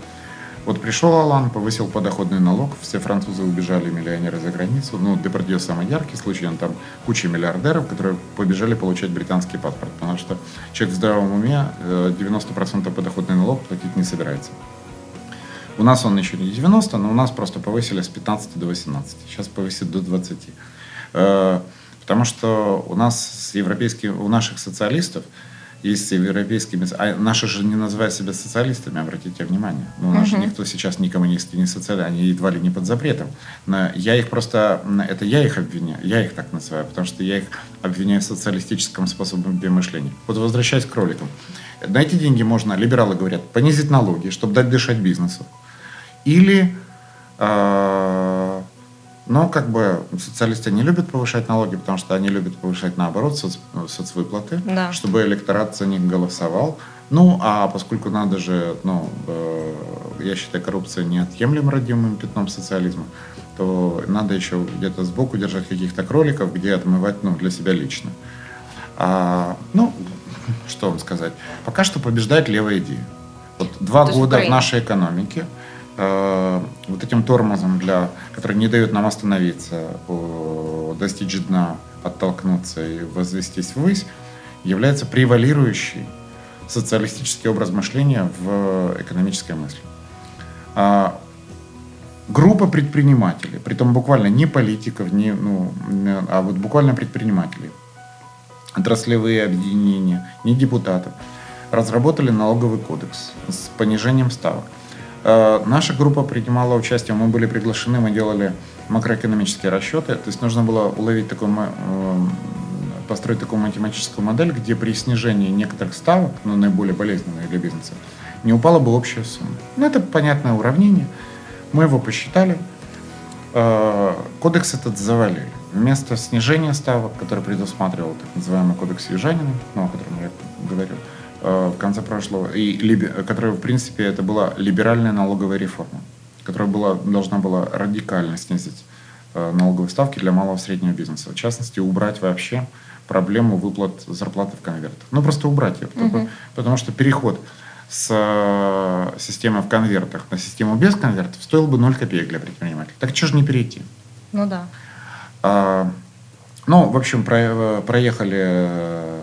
Вот пришел Алан, повысил подоходный налог, все французы убежали, миллионеры за границу. Ну, Депардье самый яркий случай, он там куча миллиардеров, которые побежали получать британский паспорт, потому что человек в здравом уме 90% подоходный налог платить не собирается. У нас он еще не 90, но у нас просто повысили с 15 до 18. Сейчас повысит до 20. Э, потому что у нас с европейским, у наших социалистов есть европейскими... А наши же не называют себя социалистами, обратите внимание. Ну, наши uh-huh. никто сейчас не коммунисты, не социалисты, они едва ли не под запретом. Но я их просто... Это я их обвиняю, я их так называю, потому что я их обвиняю в социалистическом способе мышления. Вот возвращаясь к кроликам. На эти деньги можно, либералы говорят, понизить налоги, чтобы дать дышать бизнесу. Или э, но как бы социалисты не любят повышать налоги, потому что они любят повышать наоборот соц, соцвыплаты, да. чтобы электорат за них голосовал. Ну, а поскольку надо же, ну, э, я считаю, коррупция неотъемлемым родимым пятном социализма, то надо еще где-то сбоку держать каких-то кроликов, где отмывать, ну, для себя лично. А, ну, что вам сказать? Пока что побеждает левая идея. Вот два года в нашей экономике – Э, вот этим тормозом, для, который не дает нам остановиться, достичь дна, оттолкнуться и возвестись ввысь, является превалирующий социалистический образ мышления в экономической мысли. А, группа предпринимателей, при том буквально не политиков, не, ну, а вот буквально предпринимателей, отраслевые объединения, не депутатов, разработали налоговый кодекс с понижением ставок. Э, наша группа принимала участие, мы были приглашены, мы делали макроэкономические расчеты, то есть нужно было уловить такой, э, построить такую математическую модель, где при снижении некоторых ставок, ну, наиболее болезненных для бизнеса, не упала бы общая сумма. Ну, это понятное уравнение. Мы его посчитали. Э, кодекс этот завалили. Вместо снижения ставок, который предусматривал так называемый кодекс Южанина, ну, о котором я говорил, в конце прошлого, и, которая, в принципе, это была либеральная налоговая реформа, которая была, должна была радикально снизить э, налоговые ставки для малого и среднего бизнеса. В частности, убрать вообще проблему выплат зарплаты в конвертах. Ну, просто убрать ее. Угу. Потому что переход с э, системы в конвертах на систему без конвертов стоил бы 0 копеек для предпринимателя. Так что же не перейти? Ну да. А, ну, в общем, про, проехали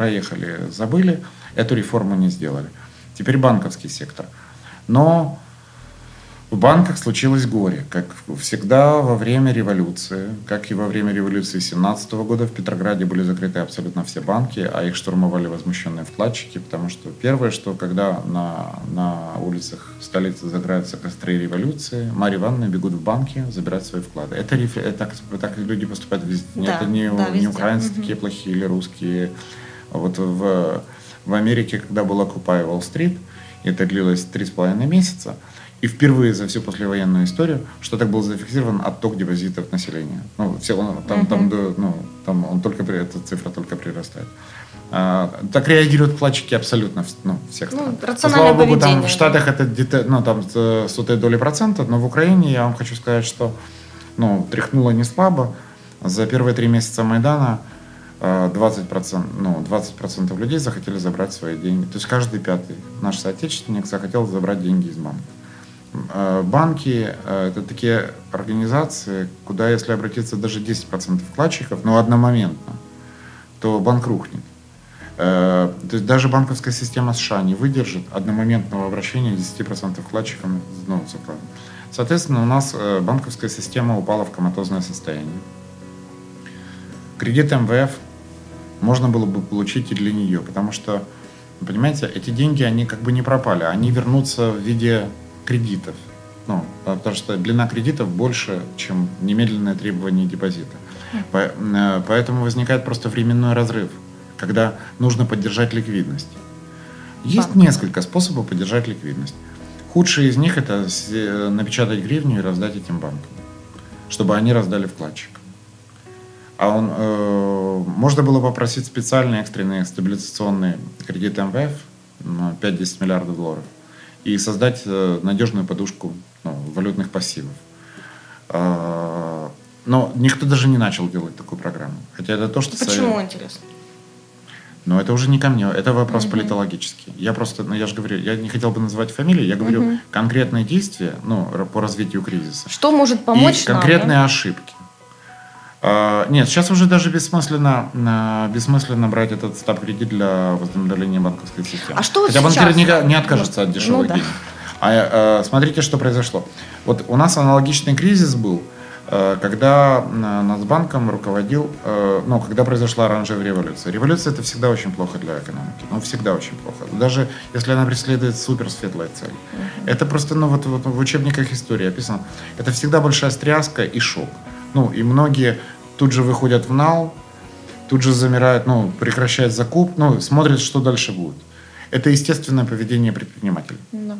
проехали, забыли, эту реформу не сделали. Теперь банковский сектор. Но в банках случилось горе, как всегда во время революции, как и во время революции 17 года в Петрограде были закрыты абсолютно все банки, а их штурмовали возмущенные вкладчики, потому что первое, что когда на, на улицах столицы загораются костры революции, Марья Ивановна бегут в банки забирать свои вклады. Это, это так, так люди поступают везде. Да, это не, да, не украинцы угу. такие плохие или русские вот в, в Америке, когда была Occupy Уолл-стрит, это длилось три с половиной месяца, и впервые за всю послевоенную историю, что так был зафиксирован отток депозитов населения. Ну, все, он, там, uh-huh. там, ну, там он только, эта цифра только прирастает. А, так реагируют вкладчики абсолютно ну, всех стран. Ну, Слава богу, там в Штатах это ну, там, сотая доли процента, но в Украине я вам хочу сказать, что ну, тряхнуло не слабо. За первые три месяца Майдана 20%, ну, 20% людей захотели забрать свои деньги. То есть каждый пятый наш соотечественник захотел забрать деньги из банка. Э, банки э, – это такие организации, куда, если обратиться даже 10% вкладчиков, но одномоментно, то банк рухнет. Э, то есть даже банковская система США не выдержит одномоментного обращения 10% вкладчиков ну, Соответственно, у нас банковская система упала в коматозное состояние. Кредит МВФ можно было бы получить и для нее, потому что, понимаете, эти деньги, они как бы не пропали, они вернутся в виде кредитов. Ну, потому что длина кредитов больше, чем немедленное требование депозита. Э, поэтому возникает просто временной разрыв, когда нужно поддержать ликвидность. Есть Банк. несколько способов поддержать ликвидность. Худший из них это э, напечатать гривню и раздать этим банкам, чтобы они раздали вкладчикам. А он, э, можно было попросить специальные экстренные стабилизационные кредиты МВФ на 5-10 миллиардов долларов и создать э, надежную подушку ну, валютных пассивов. Э, но никто даже не начал делать такую программу. Хотя это то, что... Почему, совет... интересно? Но это уже не ко мне, это вопрос угу. политологический. Я просто, ну я же говорю, я не хотел бы называть фамилии, я говорю угу. конкретные действия ну, по развитию кризиса. Что может помочь и конкретные нам, да? ошибки. А, нет, сейчас уже даже бессмысленно, а, бессмысленно брать этот стаб-кредит для возобновления банковской системы. А что Хотя банкир не, не откажется от дешевых ну, да. денег. А, а смотрите, что произошло. Вот у нас аналогичный кризис был, когда Нацбанком руководил, ну, когда произошла оранжевая революция. Революция это всегда очень плохо для экономики. Ну, всегда очень плохо. Даже если она преследует супер светлые цели. Uh-huh. Это просто, ну, вот, вот в учебниках истории описано. Это всегда большая стряска и шок. Ну, и многие тут же выходят в нал, тут же замирают, ну, прекращают закуп, ну, смотрят, что дальше будет. Это естественное поведение предпринимателей. Да.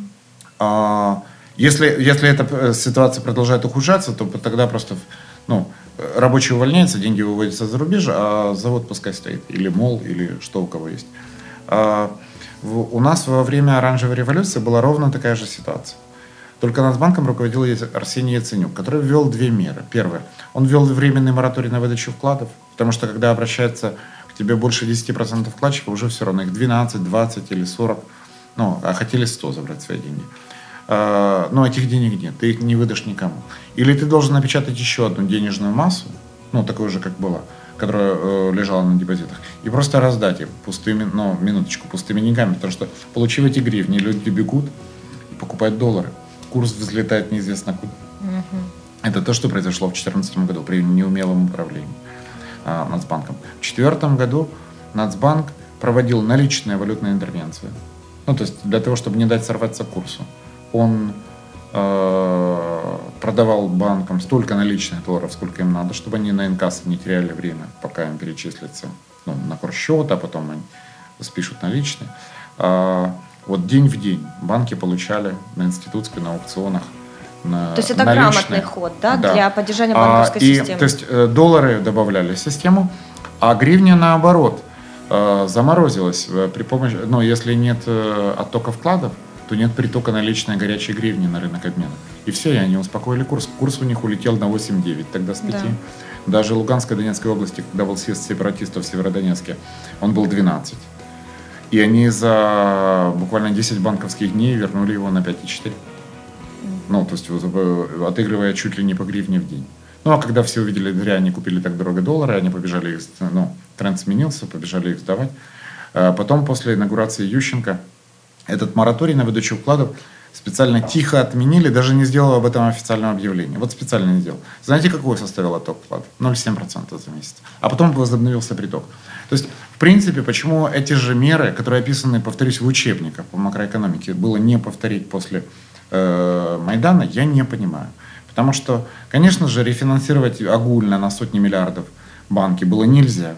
А, если, если эта э, ситуация продолжает ухудшаться, то тогда просто ну, рабочий увольняется, деньги выводятся за рубеж, а завод пускай стоит. Или мол, или что у кого есть. А, в, у нас во время оранжевой революции была ровно такая же ситуация. Только Нацбанком руководил Арсений Яценюк, который ввел две меры. Первое. Он ввел временный мораторий на выдачу вкладов, потому что когда обращается к тебе больше 10% вкладчиков, уже все равно их 12, 20 или 40, ну, а хотели 100 забрать свои деньги. А, но этих денег нет, ты их не выдашь никому. Или ты должен напечатать еще одну денежную массу, ну, такую же, как была, которая э, лежала на депозитах, и просто раздать их пустыми, ну, минуточку, пустыми деньгами, потому что, получив эти гривни, люди бегут и покупают доллары курс взлетает неизвестно куда. Угу. Это то, что произошло в 2014 году при неумелом управлении а, Нацбанком. В 2004 году Нацбанк проводил наличные валютные интервенции. Ну, то есть для того, чтобы не дать сорваться курсу. Он э, продавал банкам столько наличных долларов, сколько им надо, чтобы они на инкассы не теряли время, пока им перечислится ну, на курс счета, а потом они спишут наличные. А, вот день в день банки получали на институтской, на аукционах на, то есть это наличные. грамотный ход, да, да. для поддержания банковской а, и, системы. То есть э, доллары добавляли в систему, а гривня наоборот э, заморозилась э, при помощи, ну, если нет оттока вкладов, то нет притока наличной горячей гривни на рынок обмена. И все, и они успокоили курс. Курс у них улетел на 8-9, тогда с 5. Да. Даже Луганской Донецкой области, когда был съезд сепаратистов в Северодонецке, он был 12. И они за буквально 10 банковских дней вернули его на 5,4. Ну, то есть отыгрывая чуть ли не по гривне в день. Ну, а когда все увидели, зря они купили так дорого доллары, они побежали их, ну, тренд сменился, побежали их сдавать. А потом, после инаугурации Ющенко, этот мораторий на выдачу вкладов специально тихо отменили, даже не сделал об этом официального объявления. Вот специально не сделал. Знаете, какой составил отток вкладов? 0,7% за месяц. А потом возобновился приток. То есть, в принципе, почему эти же меры, которые описаны, повторюсь, в учебниках по макроэкономике, было не повторить после э, Майдана, я не понимаю. Потому что, конечно же, рефинансировать огульно на сотни миллиардов банки было нельзя.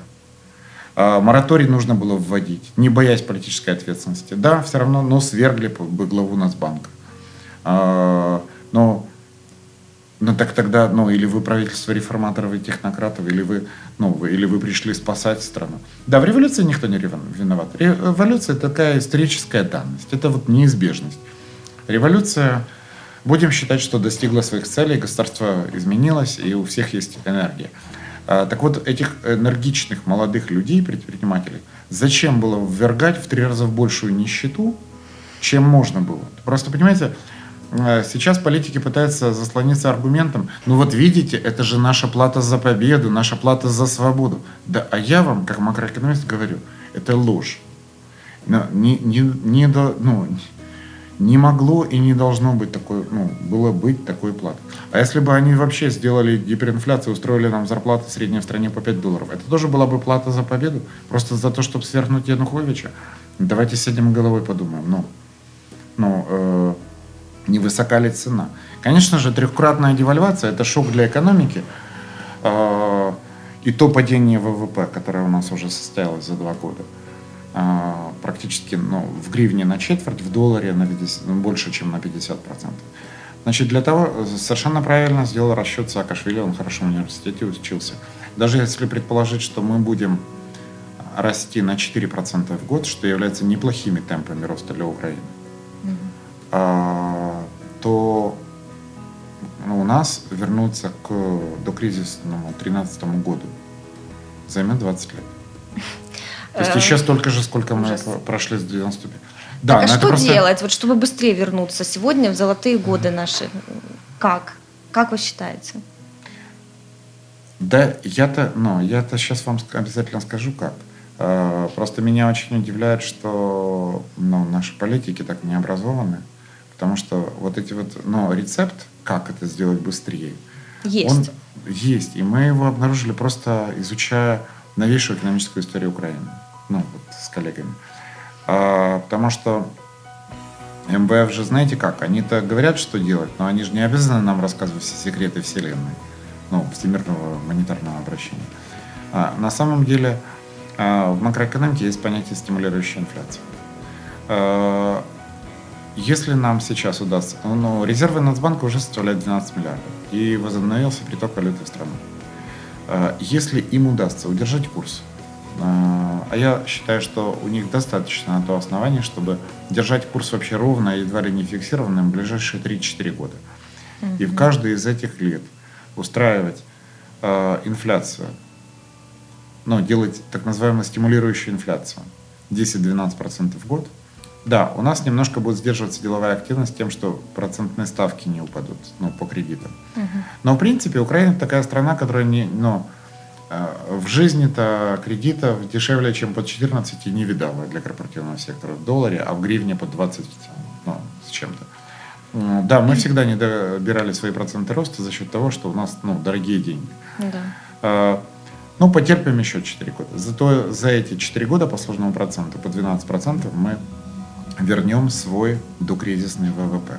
А мораторий нужно было вводить, не боясь политической ответственности. Да, все равно, но свергли бы главу Нацбанка. А, но ну так тогда, ну или вы правительство реформаторов и технократов, или вы, ну, вы, или вы пришли спасать страну. Да, в революции никто не виноват. Революция такая историческая данность, это вот неизбежность. Революция, будем считать, что достигла своих целей, государство изменилось, и у всех есть энергия. А, так вот, этих энергичных молодых людей, предпринимателей, зачем было ввергать в три раза в большую нищету, чем можно было? Просто, понимаете, Э, сейчас политики пытаются заслониться аргументом, ну вот видите, это же наша плата за победу, наша плата за свободу. Да, а я вам, как макроэкономист, говорю, это ложь. Не, не, не, до, ну, не могло и не должно быть такой, ну, было быть такой платы. А если бы они вообще сделали гиперинфляцию, устроили нам зарплаты средней в стране по 5 долларов, это тоже была бы плата за победу? Просто за то, чтобы свергнуть Януковича? Давайте сядем головой подумаем. Ну, ну э, невысока ли цена. Конечно же, трехкратная девальвация – это шок для экономики. А, и то падение ВВП, которое у нас уже состоялось за два года, практически ну, в гривне на четверть, в долларе на 50, ну, больше, чем на 50%. Значит, для того совершенно правильно сделал расчет Саакашвили, он хорошо в университете учился. Даже если предположить, что мы будем расти на 4% в год, что является неплохими темпами роста для Украины, mm-hmm то ну, у нас вернуться к докризисному 2013 году займет 20 лет. То есть еще столько же, сколько мы прошли с 95. Да, так а что просто... делать, вот, чтобы быстрее вернуться сегодня в золотые годы наши? Как? Как вы считаете? Да, я-то, ну, я-то сейчас вам обязательно скажу как. А, просто меня очень удивляет, что ну, наши политики так не образованы, потому что вот эти вот, ну, рецепт, как это сделать быстрее, есть. он есть, и мы его обнаружили просто изучая новейшую экономическую историю Украины, ну, вот с коллегами. А, потому что МВФ же, знаете как, они-то говорят, что делать, но они же не обязаны нам рассказывать все секреты Вселенной, ну, всемирного монетарного обращения. А, на самом деле а, в макроэкономике есть понятие стимулирующей инфляции. А, если нам сейчас удастся, ну, резервы Нацбанка уже составляют 12 миллиардов, и возобновился приток валюты в страну. А, если им удастся удержать курс, а я считаю, что у них достаточно на то основание, чтобы держать курс вообще ровно, едва ли не фиксированным в ближайшие 3-4 года. И в каждый из этих лет устраивать э, инфляцию ну, делать так называемую стимулирующую инфляцию 10-12% в год, да, у нас немножко будет сдерживаться деловая активность тем, что процентные ставки не упадут ну, по кредитам. Угу. Но в принципе Украина такая страна, которая не, ну, в жизни-то кредитов дешевле, чем под 14 не видала для корпоративного сектора в долларе, а в гривне под 20 ну, с чем-то. Да, мы всегда не добирали свои проценты роста за счет того, что у нас ну, дорогие деньги. Да. А, ну, потерпим еще 4 года. Зато за эти 4 года по сложному проценту, по 12% мы вернем свой докризисный ВВП.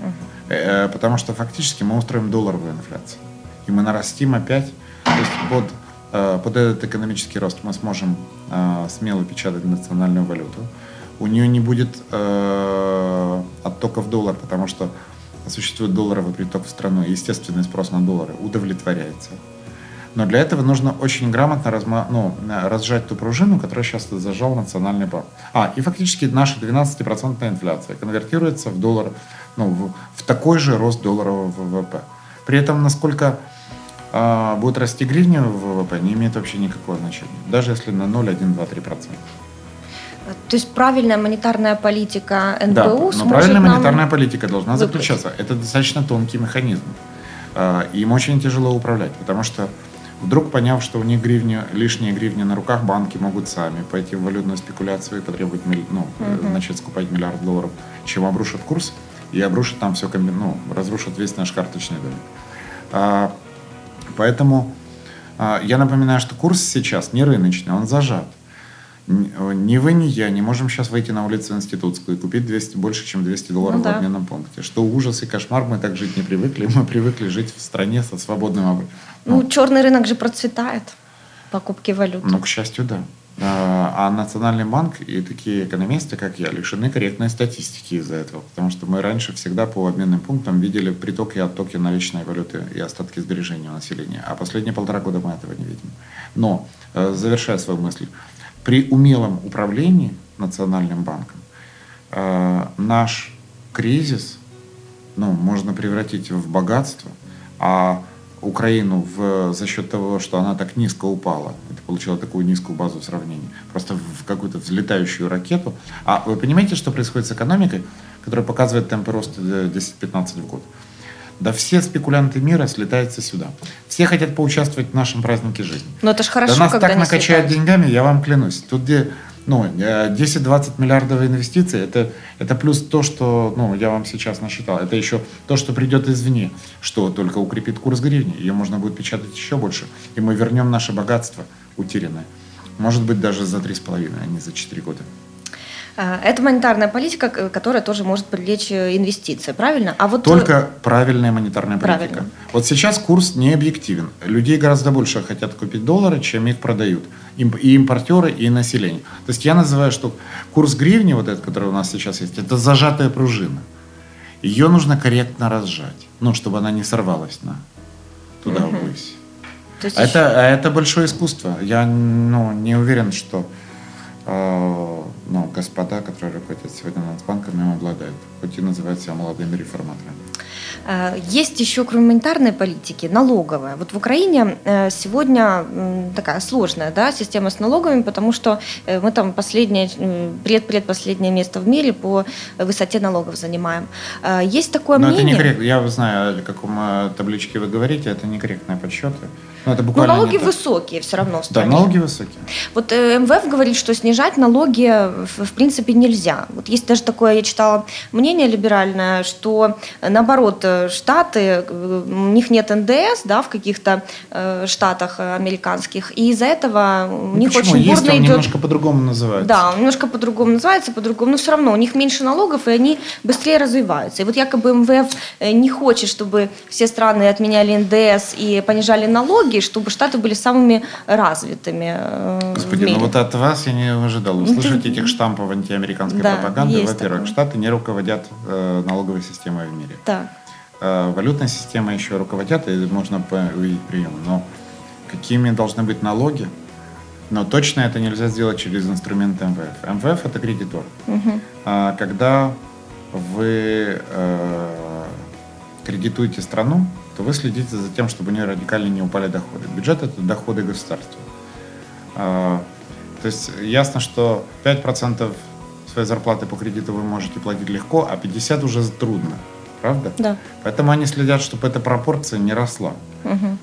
Угу. Потому что фактически мы устроим долларовую инфляцию. И мы нарастим опять, то есть под, под этот экономический рост мы сможем смело печатать национальную валюту. У нее не будет э, оттока в доллар, потому что существует долларовый приток в страну, и естественный спрос на доллары удовлетворяется. Но для этого нужно очень грамотно разма, ну, разжать ту пружину, которую сейчас зажал Национальный банк. А, и фактически наша 12% инфляция конвертируется в доллар, ну, в, в такой же рост долларового ВВП. При этом, насколько э, будет расти гривня в ВВП, не имеет вообще никакого значения. Даже если на 0, 1, 2, 3%. То есть правильная монетарная политика НБУ да, но правильная нам... монетарная политика должна выплатить. заключаться. Это достаточно тонкий механизм. А, им очень тяжело управлять, потому что Вдруг поняв, что у них гривни, лишние гривни на руках, банки могут сами пойти в валютную спекуляцию и потребовать, ну, uh-huh. начать скупать миллиард долларов, чем обрушат курс и обрушат там все, ну, разрушат весь наш карточный домик. Поэтому а, я напоминаю, что курс сейчас не рыночный, он зажат. Ни вы, ни я не можем сейчас выйти на улицу Институтскую и купить 200, больше, чем 200 долларов ну, да. в обменном пункте. Что ужас и кошмар, мы так жить не привыкли. Мы привыкли жить в стране со свободным. Ну, ну, черный рынок же процветает, покупки валюты. Ну, к счастью, да. А, а Национальный банк и такие экономисты, как я, лишены корректной статистики из-за этого. Потому что мы раньше всегда по обменным пунктам видели приток и оттоки наличной валюты и остатки сбережения у населения. А последние полтора года мы этого не видим. Но, э, завершая свою мысль, при умелом управлении Национальным банком э, наш кризис ну, можно превратить в богатство, а Украину в, за счет того, что она так низко упала, получила такую низкую базу сравнения, просто в какую-то взлетающую ракету. А вы понимаете, что происходит с экономикой, которая показывает темпы роста 10-15 в год? Да все спекулянты мира слетаются сюда. Все хотят поучаствовать в нашем празднике жизни. Но это же хорошо, да нас так накачают деньгами, я вам клянусь. Тут где ну, 10-20 миллиардов инвестиций, это, это плюс то, что ну, я вам сейчас насчитал. Это еще то, что придет извне, что только укрепит курс гривни. Ее можно будет печатать еще больше. И мы вернем наше богатство утерянное. Может быть, даже за 3,5, а не за 4 года. А, это монетарная политика, которая тоже может привлечь э, инвестиции, правильно? А вот... Только э, правильная монетарная политика. Правильно. Вот сейчас курс не объективен. Людей гораздо больше хотят купить доллары, чем их продают. И импортеры, и население. То есть я называю, что курс гривни, вот этот, который у нас сейчас есть, это зажатая пружина. Ее нужно корректно разжать, ну, чтобы она не сорвалась на туда угу. ввысь. Есть... это, а это большое искусство. Я ну, не уверен, что э, ну, господа, которые руководят сегодня Нацбанком, им обладают, хоть и называют себя молодыми реформаторами. Э, есть еще, кроме монетарной политики, налоговая. Вот в Украине э, сегодня такая сложная да, система с налогами, потому что э, мы там последнее, предпредпоследнее место в мире по высоте налогов занимаем. Есть такое Но мнение... это некорректно. Я знаю, о каком табличке вы говорите, это некорректные подсчеты. Ну, это буквально Но налоги не высокие все равно в стране. Да, налоги высокие. Вот э, МВФ говорит, что снижать налоги в, в принципе нельзя. Вот есть даже такое, я читала мнение либеральное, что наоборот э, штаты, э, у них нет НДС, да, в каких-то э, штатах американских, и из-за этого у них Почему? очень бурно есть, идет... немножко по-другому называется. Да, немножко по-другому называется, по-другому, но все равно у них меньше налогов, и они быстрее развиваются. И вот якобы МВФ не хочет, чтобы все страны отменяли НДС и понижали налоги, технологий, чтобы Штаты были самыми развитыми э, Господи, ну вот от вас я не ожидал ну, услышать этих штампов антиамериканской да, пропаганды. Во-первых, Штаты не руководят э, налоговой системой в мире. Так. Э, валютная система еще руководят, и можно увидеть прием. Но какими должны быть налоги? Но точно это нельзя сделать через инструмент МВФ. МВФ это кредитор. Угу. А, когда вы э, кредитуете страну, то вы следите за тем, чтобы у нее радикально не упали доходы. Бюджет – это доходы государства. А, то есть ясно, что 5% своей зарплаты по кредиту вы можете платить легко, а 50% уже трудно. Правда? Да. Поэтому они следят, чтобы эта пропорция не росла. Угу.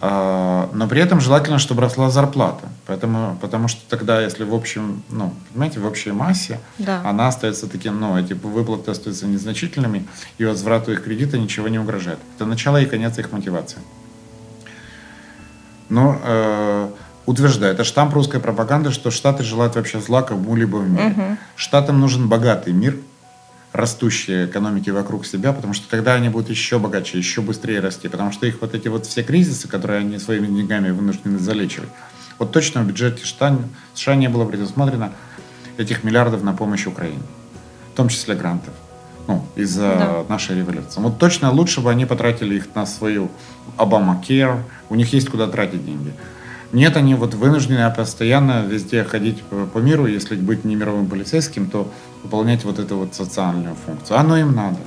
А, но при этом желательно, чтобы росла зарплата. Поэтому, потому что тогда, если в общем, ну, понимаете, в общей массе, да. она остается таким, ну, эти выплаты остаются незначительными, и возврату их кредита ничего не угрожает. Это начало и конец их мотивации. Но э, утверждает, это штамп русской пропаганды, что Штаты желают вообще зла кому-либо в мире. Угу. Штатам нужен богатый мир – растущие экономики вокруг себя, потому что тогда они будут еще богаче, еще быстрее расти, потому что их вот эти вот все кризисы, которые они своими деньгами вынуждены залечивать, вот точно в бюджете США, США не было предусмотрено этих миллиардов на помощь Украине, в том числе грантов, ну, из-за да. нашей революции. Вот точно лучше бы они потратили их на свою Obama Care, у них есть куда тратить деньги. Нет, они вот вынуждены постоянно везде ходить по, миру, если быть не мировым полицейским, то выполнять вот эту вот социальную функцию. Оно им надо.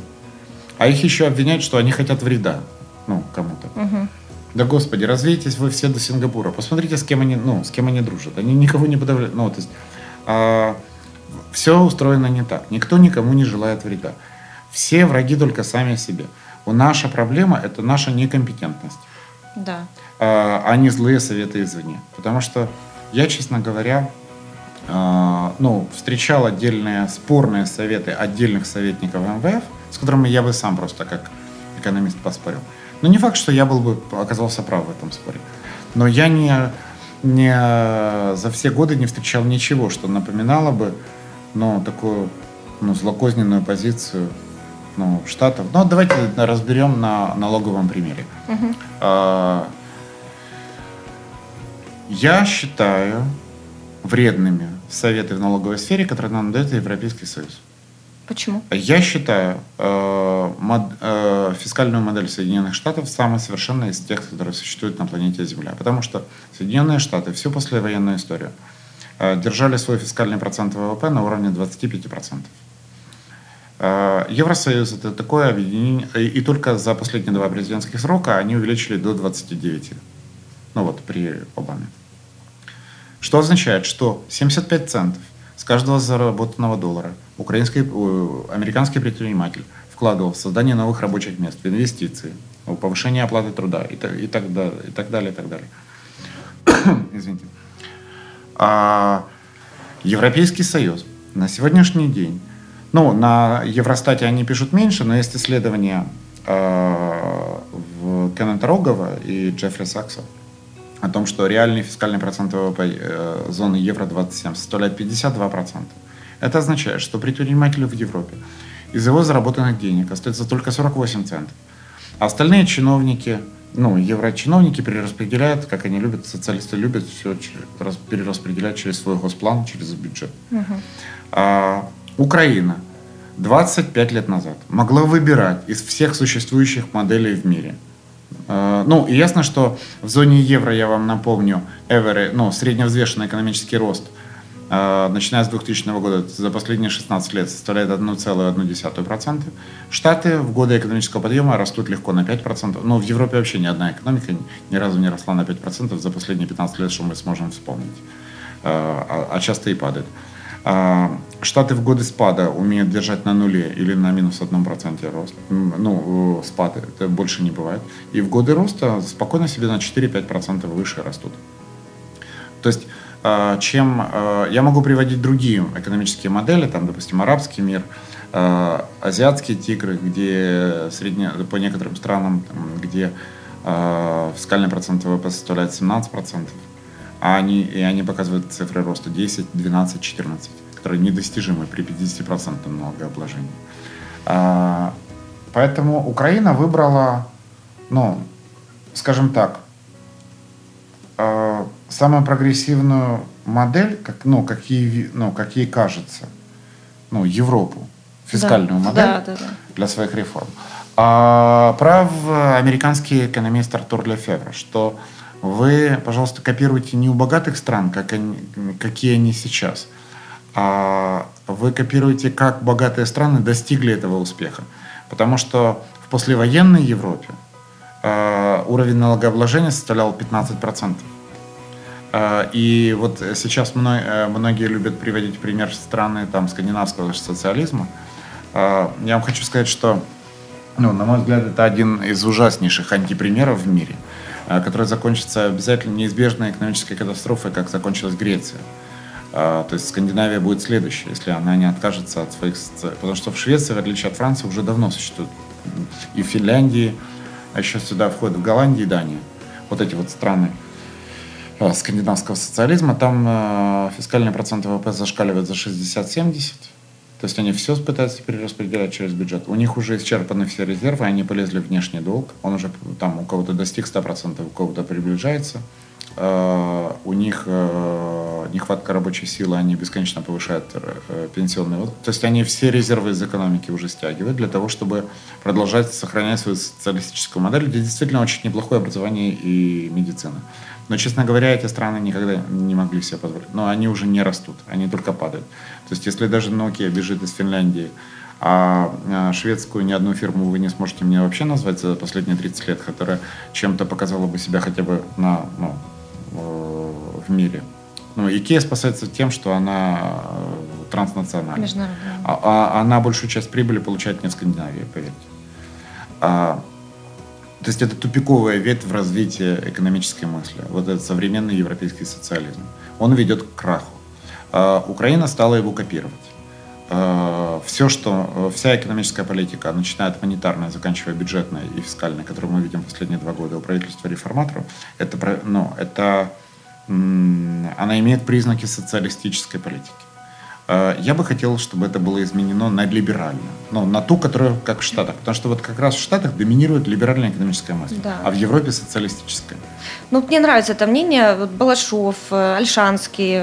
А их еще обвиняют, что они хотят вреда, ну, кому-то. Угу. Да господи, развейтесь вы все до Сингапура. Посмотрите, с кем они, ну, с кем они дружат. Они никого не подавляют. Ну, то есть, а, все устроено не так. Никто никому не желает вреда. Все враги только сами себе. У наша проблема – это наша некомпетентность. Да. А, а не злые советы извне. Потому что я, честно говоря, а, ну, встречал отдельные спорные советы отдельных советников МВФ, с которыми я бы сам просто как экономист поспорил. Но не факт, что я был бы оказался прав в этом споре. Но я не, не за все годы не встречал ничего, что напоминало бы ну, такую ну, злокозненную позицию ну, штатов. Но давайте разберем на налоговом примере. Угу. Я считаю, вредными советы в налоговой сфере, которые нам дает Европейский Союз. Почему? Я считаю э, мод, э, фискальную модель Соединенных Штатов самой совершенной из тех, которые существуют на планете Земля. Потому что Соединенные Штаты всю послевоенную историю э, держали свой фискальный процент ВВП на уровне 25%. Э, Евросоюз это такое объединение, и, и только за последние два президентских срока они увеличили до 29. Ну вот, при Обаме. Что означает, что 75 центов с каждого заработанного доллара украинский, американский предприниматель вкладывал в создание новых рабочих мест, в инвестиции, в повышение оплаты труда и так, и так, далее, и так далее, и так далее. Извините. А Европейский Союз на сегодняшний день, ну, на Евростате они пишут меньше, но есть исследования э, в Кеннета Рогова и Джеффри Сакса, о том, что реальный фискальный процент ВВП э, зоны Евро-27 составляет 52%. Это означает, что предпринимателю в Европе из его заработанных денег остается только 48 центов. А остальные чиновники, ну, еврочиновники перераспределяют, как они любят, социалисты любят все перераспределять через свой госплан, через бюджет. Угу. А, Украина 25 лет назад могла выбирать из всех существующих моделей в мире – ну, и ясно, что в зоне евро, я вам напомню, эверы, ну, средневзвешенный экономический рост э, начиная с 2000 года, за последние 16 лет составляет 1,1%. Штаты в годы экономического подъема растут легко на 5%. Но в Европе вообще ни одна экономика ни разу не росла на 5% за последние 15 лет, что мы сможем вспомнить. А, а часто и падает. Штаты в годы спада умеют держать на нуле или на минус одном проценте рост. Ну, спад это больше не бывает. И в годы роста спокойно себе на 4-5% выше растут. То есть а, чем а, я могу приводить другие экономические модели, там, допустим, арабский мир, а, азиатские тигры, где средне, по некоторым странам, где фискальный процент ВВП составляет 17%, а они, и они показывают цифры роста 10, 12, 14, которые недостижимы при 50% налогообложении. Поэтому Украина выбрала, ну, скажем так, самую прогрессивную модель, как, ну, какие, ну, какие кажется, ну, Европу, фискальную да, модель да, да, да. для своих реформ. А, прав американский экономист Артур Лефевр, что вы, пожалуйста, копируйте не у богатых стран, как они, какие они сейчас, а вы копируете, как богатые страны достигли этого успеха. Потому что в послевоенной Европе э, уровень налогообложения составлял 15%. А, и вот сейчас э, многие любят приводить пример страны там, скандинавского социализма. А, я вам хочу сказать, что, ну, на мой взгляд, это один из ужаснейших антипримеров в мире, а, который закончится обязательно неизбежной экономической катастрофой, как закончилась Греция. То есть Скандинавия будет следующей, если она не откажется от своих... Потому что в Швеции, в отличие от Франции, уже давно существует. И в Финляндии, а еще сюда входят в Голландии и Дания. Вот эти вот страны Э, скандинавского социализма, там э, фискальный процент ВВП зашкаливает за 60-70. То есть они все пытаются перераспределять через бюджет. У них уже исчерпаны все резервы, они полезли в внешний долг. Он уже там у кого-то достиг 100%, у кого-то приближается. Э, у них э, нехватка рабочей силы, они бесконечно повышают э, пенсионный возраст. То есть они все резервы из экономики уже стягивают для того, чтобы продолжать сохранять свою социалистическую модель, где действительно очень неплохое образование и медицина. Но, честно говоря, эти страны никогда не могли себе позволить. Но они уже не растут, они только падают. То есть, если даже Nokia бежит из Финляндии, а, а шведскую ни одну фирму вы не сможете мне вообще назвать за последние 30 лет, которая чем-то показала бы себя хотя бы на, ну, в мире. Ну, Икея спасается тем, что она э, транснациональная. А, а она большую часть прибыли получает не в Скандинавии, поверьте. А, то есть это тупиковая ветвь в развитии экономической мысли. Вот этот современный европейский социализм. Он ведет к краху. А, Украина стала его копировать. А, Все, что, вся экономическая политика, начиная от монетарной, заканчивая бюджетной и фискальной, которую мы видим последние два года у правительства реформаторов, это, ну, это, она имеет признаки социалистической политики. Э, я бы хотел, чтобы это было изменено на либеральную, ну, на ту, которая как в Штатах. Потому что вот как раз в Штатах доминирует либеральная экономическая мысль, да. а в Европе социалистическая. Ну, мне нравится это мнение. Вот Балашов, э, Альшанский,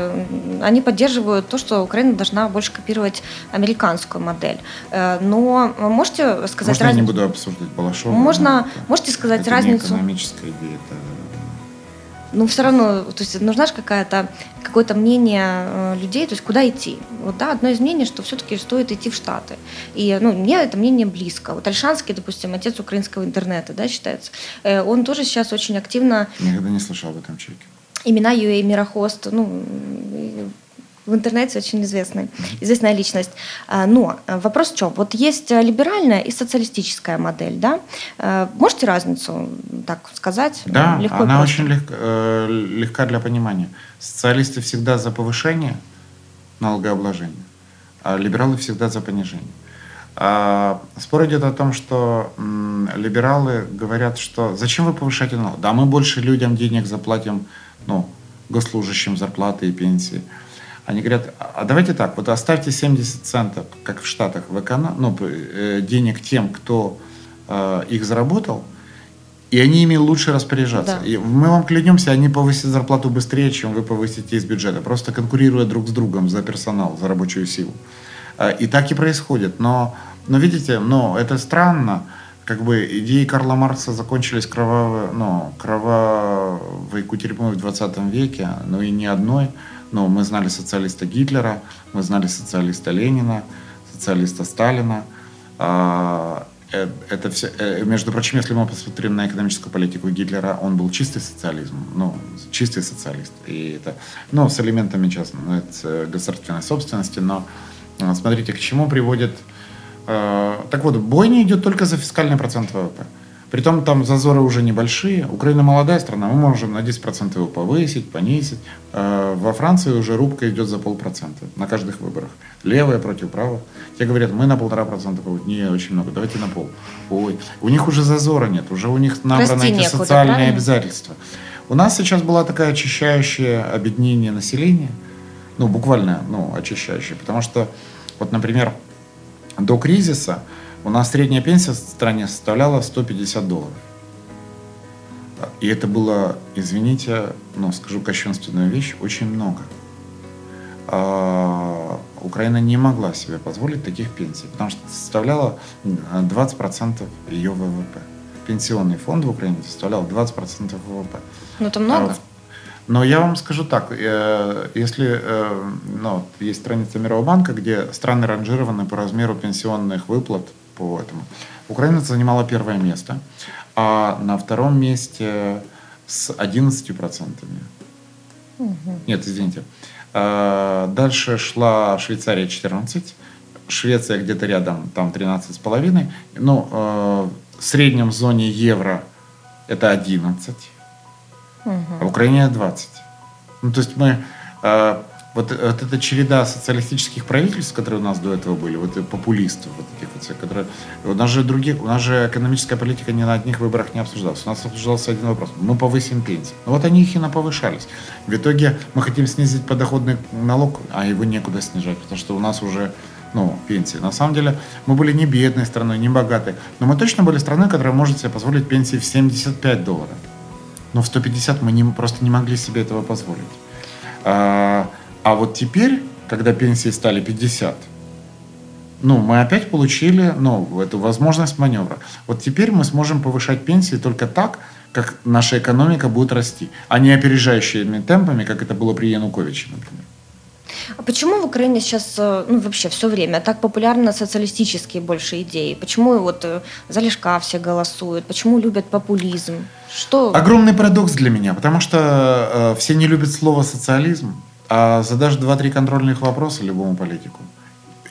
они поддерживают то, что Украина должна больше копировать американскую модель. Э, но можете сказать Можно разницу? я не буду обсуждать Балашова? Можно, можете сказать это разницу? Это экономическая идея, это но все равно, то есть нужна же какая-то какое-то мнение э, людей, то есть куда идти. Вот да, одно из мнений, что все-таки стоит идти в Штаты. И ну, мне это мнение близко. Вот Альшанский, допустим, отец украинского интернета, да, считается, э, он тоже сейчас очень активно... Никогда не слышал об этом человеке. Имена UA Мирохост, ну, в интернете очень известный, известная личность. А, но э, вопрос в чем? Вот есть э, либеральная и социалистическая модель, да? Э, можете разницу так сказать? Да, легко она очень лег, легка для понимания. Социалисты всегда за повышение налогообложения, а либералы всегда за понижение. А, спор идет о том, что либералы говорят, что зачем вы повышаете налог? Да, мы больше людям денег заплатим, ну, госслужащим зарплаты и пенсии. Они говорят, а давайте так, вот оставьте 70 центов, как в Штатах, в эконом... ну, э, денег тем, кто э, их заработал, и они ими лучше распоряжаться. Да. И мы вам клянемся, они повысят зарплату быстрее, чем вы повысите из бюджета, просто конкурируя друг с другом за персонал, за рабочую силу. Э, и так и происходит. Но, но видите, но это странно, как бы идеи Карла Маркса закончились кровавой, ну, кровавой кутерьмой в 20 веке, но и не одной. Ну, мы знали социалиста Гитлера, мы знали социалиста Ленина, социалиста Сталина. А, э, это все, э, между прочим, если мы посмотрим на экономическую политику Гитлера, он был чистый социализм, ну, чистый социалист. И это, ну, с элементами частной, ну, это государственной собственности, но смотрите, к чему приводит... Так вот, бойня идет только за фискальный процент ВВП. Притом там зазоры уже небольшие. Украина молодая страна, мы можем на 10% его повысить, понизить. Э, во Франции уже рубка идет за полпроцента на каждых выборах. Левая против правого. Те говорят, мы на полтора процента Не, очень много, давайте на пол. Ой, у них уже зазора нет, уже у них набраны эти социальные правильно? обязательства. У нас сейчас была такая очищающее объединение населения, ну, буквально, ну, очищающее, потому что, вот, например, до кризиса у нас средняя пенсия в стране составляла 150 долларов. И это было, извините, ну, скажу кощунственную вещь, очень много. А, Украина не могла себе позволить таких пенсий, потому что составляла 20% ее ВВП. Пенсионный фонд в Украине составлял 20% ВВП. Ну, это много. А, но я вам скажу так, э, если э, ну, есть страница Мирового банка, где страны ранжированы по размеру пенсионных выплат по этому. Украина занимала первое место, а на втором месте с 11%. Угу. Нет, извините. А, дальше шла Швейцария 14, Швеция где-то рядом, там 13,5. Ну, э, в среднем в зоне евро это 11, угу. а в Украине 20. Ну, то есть мы э, вот, вот эта череда социалистических правительств, которые у нас до этого были, вот популистов, вот этих вот, которые... У нас же других, у нас же экономическая политика ни на одних выборах не обсуждалась. У нас обсуждался один вопрос. Мы повысим пенсии. Ну вот они их и наповышались. В итоге мы хотим снизить подоходный налог, а его некуда снижать, потому что у нас уже ну, пенсии. На самом деле мы были не бедной страной, не богатой, но мы точно были страной, которая может себе позволить пенсии в 75 долларов. Но в 150 мы не, просто не могли себе этого позволить. А, вот теперь, когда пенсии стали 50, ну, мы опять получили ну, эту возможность маневра. Вот теперь мы сможем повышать пенсии только так, как наша экономика будет расти, а не опережающими темпами, как это было при Януковиче, например. А почему в Украине сейчас, э, ну вообще все время так популярны социалистические больше идеи? Почему вот э, за Лешка все голосуют? Почему любят популизм? Что? Огромный парадокс для меня, потому что э, все не любят слово социализм, а задашь два-три контрольных вопроса любому политику,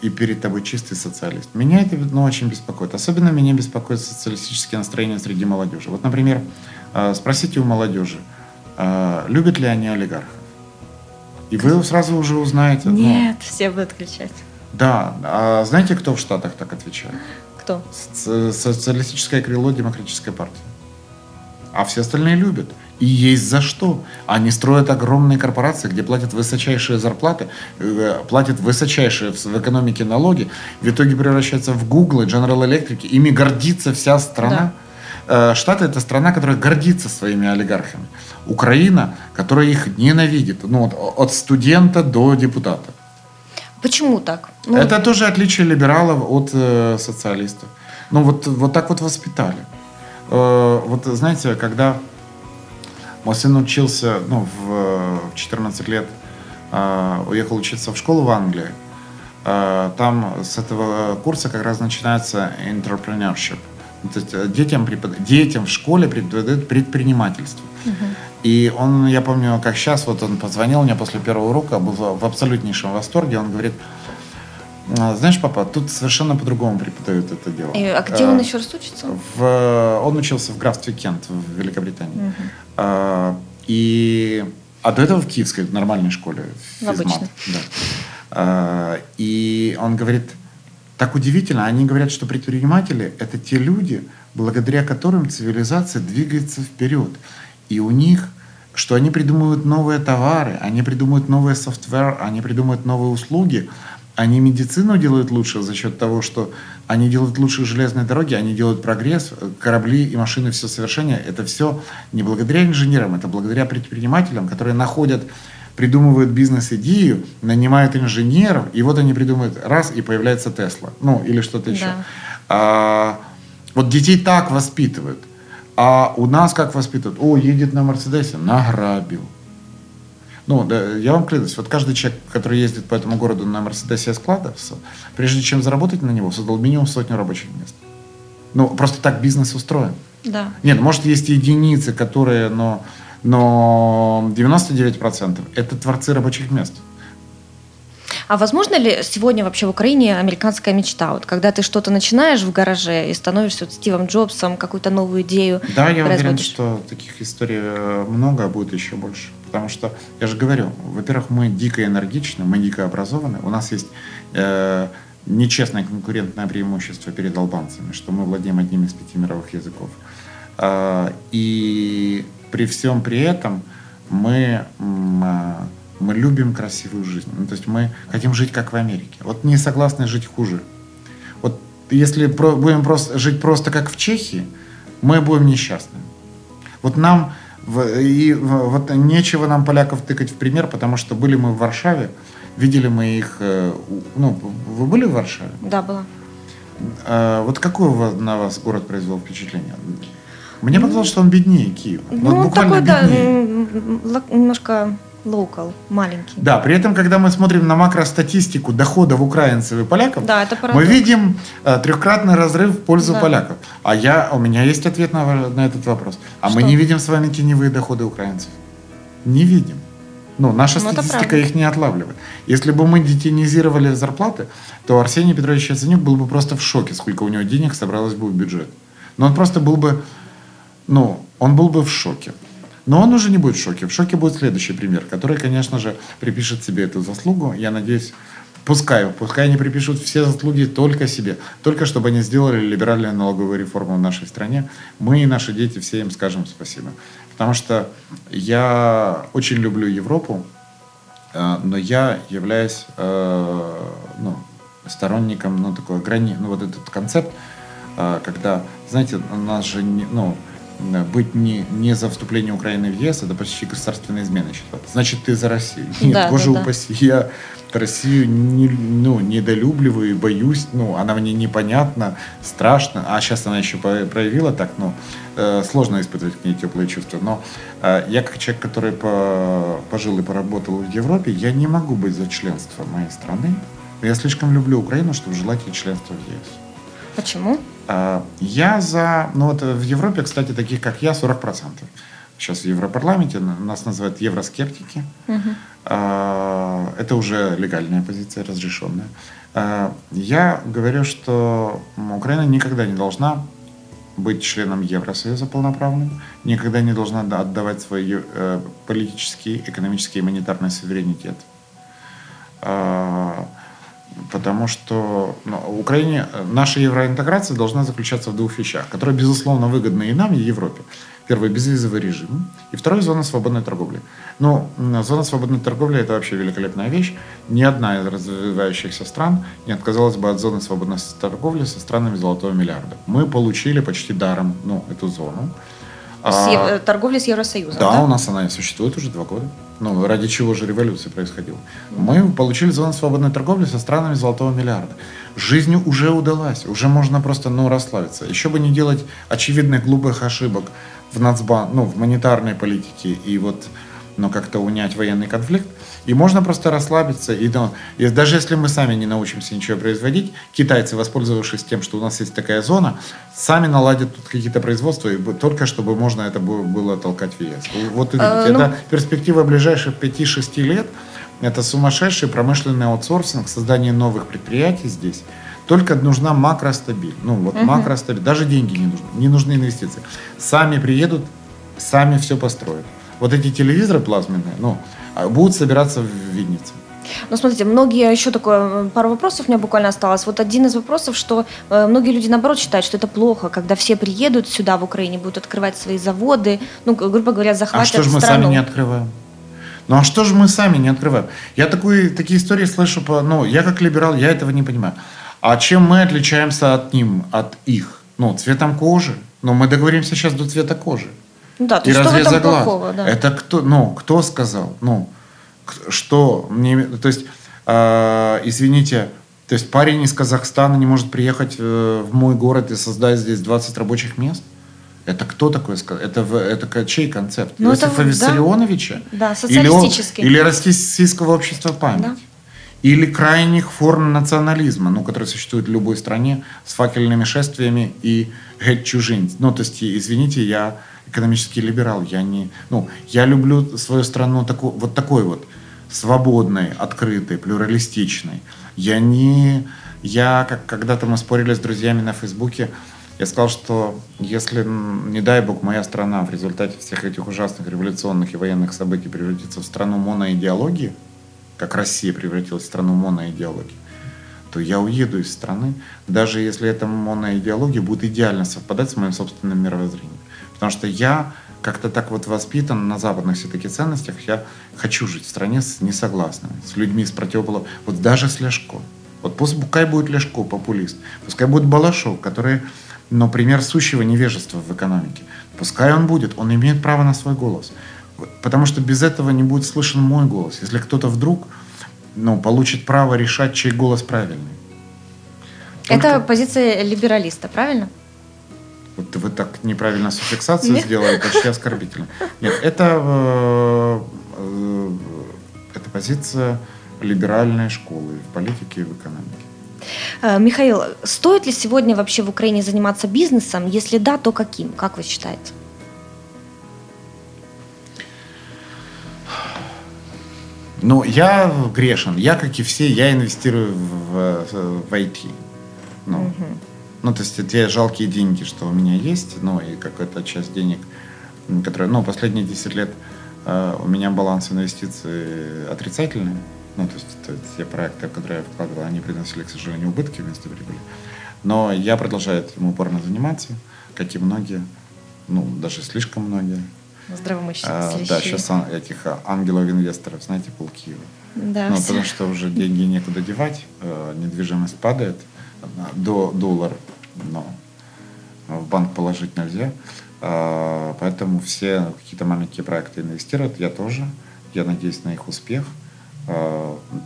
и перед тобой чистый социалист. Меня это ну, очень беспокоит. Особенно меня беспокоит социалистические настроения среди молодежи. Вот, например, э, спросите у молодежи, э, любят ли они олигархов? И вы сразу уже узнаете. Ну, Нет, ну, все будут кричать. Да. А знаете, кто в Штатах так отвечает? Кто? Социалистическое крыло демократической партии. А все остальные любят. И есть за что. Они строят огромные корпорации, где платят высочайшие зарплаты, э, платят высочайшие в экономике налоги, в итоге превращаются в Google, General Electric. Ими гордится вся страна. Да. Э, Штаты – это страна, которая гордится своими олигархами. Украина, которая их ненавидит. Ну, от, от студента до депутата. Почему так? Ну, это тоже отличие либералов от э, социалистов. Ну, вот, вот так вот воспитали. Э, вот знаете, когда мой сын учился, ну, в 14 лет э, уехал учиться в школу в Англии. Э, там с этого курса как раз начинается entrepreneurship. То есть э, детям, препод... детям в школе преподают предпринимательство. Uh-huh. И он, я помню, как сейчас, вот он позвонил мне после первого урока, был в абсолютнейшем восторге. Он говорит, «А, знаешь, папа, тут совершенно по-другому преподают это дело. И, а где он еще раз учится? В, он учился в графстве Кент в Великобритании. А, и, а до этого в Киевской в нормальной школе. В обычной. Да. А, и он говорит, так удивительно, они говорят, что предприниматели – это те люди, благодаря которым цивилизация двигается вперед. И у них, что они придумывают новые товары, они придумывают новые софтвер, они придумывают новые услуги – они медицину делают лучше за счет того, что они делают лучше железные дороги, они делают прогресс, корабли и машины все совершение. Это все не благодаря инженерам, это благодаря предпринимателям, которые находят, придумывают бизнес-идею, нанимают инженеров, и вот они придумывают раз, и появляется Тесла. Ну, или что-то еще. Да. А, вот детей так воспитывают. А у нас как воспитывают? О, едет на Мерседесе, награбил. Ну, да, я вам клянусь, вот каждый человек, который ездит по этому городу на Мерседесе Склада, прежде чем заработать на него, создал минимум сотню рабочих мест. Ну, просто так бизнес устроен. Да. Нет, может, есть единицы, которые, но, но 99% это творцы рабочих мест. А возможно ли сегодня вообще в Украине американская мечта? Вот когда ты что-то начинаешь в гараже и становишься вот Стивом Джобсом, какую-то новую идею Да, я уверен, что таких историй э, много, а будет еще больше. Потому что, я же говорю, во-первых, мы дико энергичны, мы дико образованы, у нас есть э, нечестное конкурентное преимущество перед албанцами, что мы владеем одним из пяти мировых языков. Э, и при всем при этом мы... Э, мы любим красивую жизнь. Ну, то есть мы хотим жить как в Америке. Вот не согласны жить хуже. Вот если про, будем просто, жить просто как в Чехии, мы будем несчастны. Вот нам и вот нечего нам поляков тыкать в пример, потому что были мы в Варшаве, видели мы их. Э, ну, вы были в Варшаве? Да, была. А, вот какое на вас город произвел впечатление? Мне показалось, что он беднее Киева. Ну, вот буквально такой, беднее. да, немножко Local, маленький. Да, при этом, когда мы смотрим на макростатистику доходов украинцев и поляков, да, это мы видим э, трехкратный разрыв в пользу да. поляков. А я, у меня есть ответ на, на этот вопрос. А Что? мы не видим с вами теневые доходы украинцев. Не видим. Ну, наша ну, статистика их не отлавливает. Если бы мы детинизировали зарплаты, то Арсений Петрович Яценюк был бы просто в шоке, сколько у него денег собралось бы в бюджет. Но он просто был бы, ну, он был бы в шоке. Но он уже не будет в шоке. В шоке будет следующий пример, который, конечно же, припишет себе эту заслугу. Я надеюсь, пускай, пускай они припишут все заслуги только себе. Только чтобы они сделали либеральную налоговую реформу в нашей стране. Мы и наши дети все им скажем спасибо. Потому что я очень люблю Европу, э, но я являюсь э, ну, сторонником, ну, такой грани, ну, вот этот концепт, э, когда, знаете, у нас же, не, ну, быть не, не за вступление Украины в ЕС, это почти государственная измена считается. Значит, ты за Россию. Нет, да, боже да, упаси, да. я Россию не, ну, недолюбливаю, боюсь, ну, она мне непонятна, страшно, а сейчас она еще проявила так, ну, э, сложно испытывать к ней теплые чувства, но э, я как человек, который по, пожил и поработал в Европе, я не могу быть за членство моей страны, я слишком люблю Украину, чтобы желать ей членства в ЕС. Почему? А, я за... Ну вот в Европе, кстати, таких как я 40%. Сейчас в Европарламенте нас называют евроскептики. Угу. Это уже легальная позиция, разрешенная. А, я говорю, что Украина никогда не должна быть членом Евросоюза полноправным, никогда не должна отдавать свой э, политический, экономический и монетарный суверенитет потому что ну, Украине наша евроинтеграция должна заключаться в двух вещах, которые, безусловно, выгодны и нам, и Европе. Первый – безвизовый режим, и второй – зона свободной торговли. Ну, зона свободной торговли – это вообще великолепная вещь. Ни одна из развивающихся стран не отказалась бы от зоны свободной торговли со странами золотого миллиарда. Мы получили почти даром ну, эту зону. С а, торговли с Евросоюзом, да, да, у нас она существует уже два года. Ну, ради чего же революция происходила? Мы получили зону свободной торговли со странами золотого миллиарда. Жизнь уже удалась, уже можно просто, ну, расслабиться. Еще бы не делать очевидных глупых ошибок в нацбан, ну, в монетарной политике и вот, ну, как-то унять военный конфликт. И можно просто расслабиться. И, ну, и даже если мы сами не научимся ничего производить, китайцы, воспользовавшись тем, что у нас есть такая зона, сами наладят тут какие-то производства, и только чтобы можно это было толкать в ЕС. Вот а, ну... это перспектива ближайших 5-6 лет. Это сумасшедший промышленный аутсорсинг, создание новых предприятий здесь. Только нужна макростабильность. Ну, вот угу. макростабильность. Даже деньги не нужны. Не нужны инвестиции. Сами приедут, сами все построят. Вот эти телевизоры плазменные, ну, будут собираться в Виннице. Ну, смотрите, многие, еще такое, пару вопросов у меня буквально осталось. Вот один из вопросов, что э, многие люди, наоборот, считают, что это плохо, когда все приедут сюда, в Украине, будут открывать свои заводы, ну, грубо говоря, захватят страну. А что же мы страну. сами не открываем? Ну а что же мы сами не открываем? Я такой, такие истории слышу, по, ну, я как либерал, я этого не понимаю. А чем мы отличаемся от ним, от их? Ну, цветом кожи. Ну, мы договоримся сейчас до цвета кожи. Ну да, то и что разреза в этом глаз. плохого, да. Это кто, ну, кто сказал? Ну, что мне, то есть, э, извините, то есть парень из Казахстана не может приехать э, в мой город и создать здесь 20 рабочих мест? Это кто такой сказал? Это, это чей концепт? Ну, Иосифа это, Виссарионовича? Да, да социалистический. Или, или Российского общества памяти? Да. Или крайних форм национализма, ну, которые существуют в любой стране, с факельными шествиями и геть чужин. Ну, то есть, извините, я экономический либерал, я не... Ну, я люблю свою страну таку, вот такой вот, свободной, открытой, плюралистичной. Я не... Я, как когда-то мы спорили с друзьями на Фейсбуке, я сказал, что если, не дай бог, моя страна в результате всех этих ужасных революционных и военных событий превратится в страну моноидеологии, как Россия превратилась в страну моноидеологии, то я уеду из страны, даже если эта моноидеология будет идеально совпадать с моим собственным мировоззрением. Потому что я как-то так вот воспитан на западных все-таки ценностях, я хочу жить в стране с несогласными, с людьми с противоположным, вот даже с Ляшко. Вот пускай будет Ляшко, популист, пускай будет Балашов, который но пример сущего невежества в экономике. Пускай он будет, он имеет право на свой голос. Потому что без этого не будет слышен мой голос. Если кто-то вдруг ну, получит право решать, чей голос правильный. Только... Это позиция либералиста, правильно? Вот вы так неправильно суффиксацию Нет? сделали, почти оскорбительно. Нет, это, э, э, это позиция либеральной школы в политике и в экономике. Э, Михаил, стоит ли сегодня вообще в Украине заниматься бизнесом? Если да, то каким? Как вы считаете? Ну, я грешен. Я, как и все, я инвестирую в, в IT. Ну, угу. ну, то есть те жалкие деньги, что у меня есть, ну, и какая-то часть денег, которая, ну, последние 10 лет э, у меня баланс инвестиций отрицательный. Ну, то есть, то есть те проекты, в которые я вкладывал, они приносили, к сожалению, убытки вместо прибыли. Но я продолжаю этим упорно заниматься, как и многие, ну, даже слишком многие. Здравомыслящие. А, да, сейчас этих а, ангелов-инвесторов, знаете, полкиева. Да, ну, потому что уже деньги некуда девать, э, недвижимость падает, до доллар, но в банк положить нельзя. Э, поэтому все какие-то маленькие проекты инвестируют, я тоже. Я надеюсь на их успех.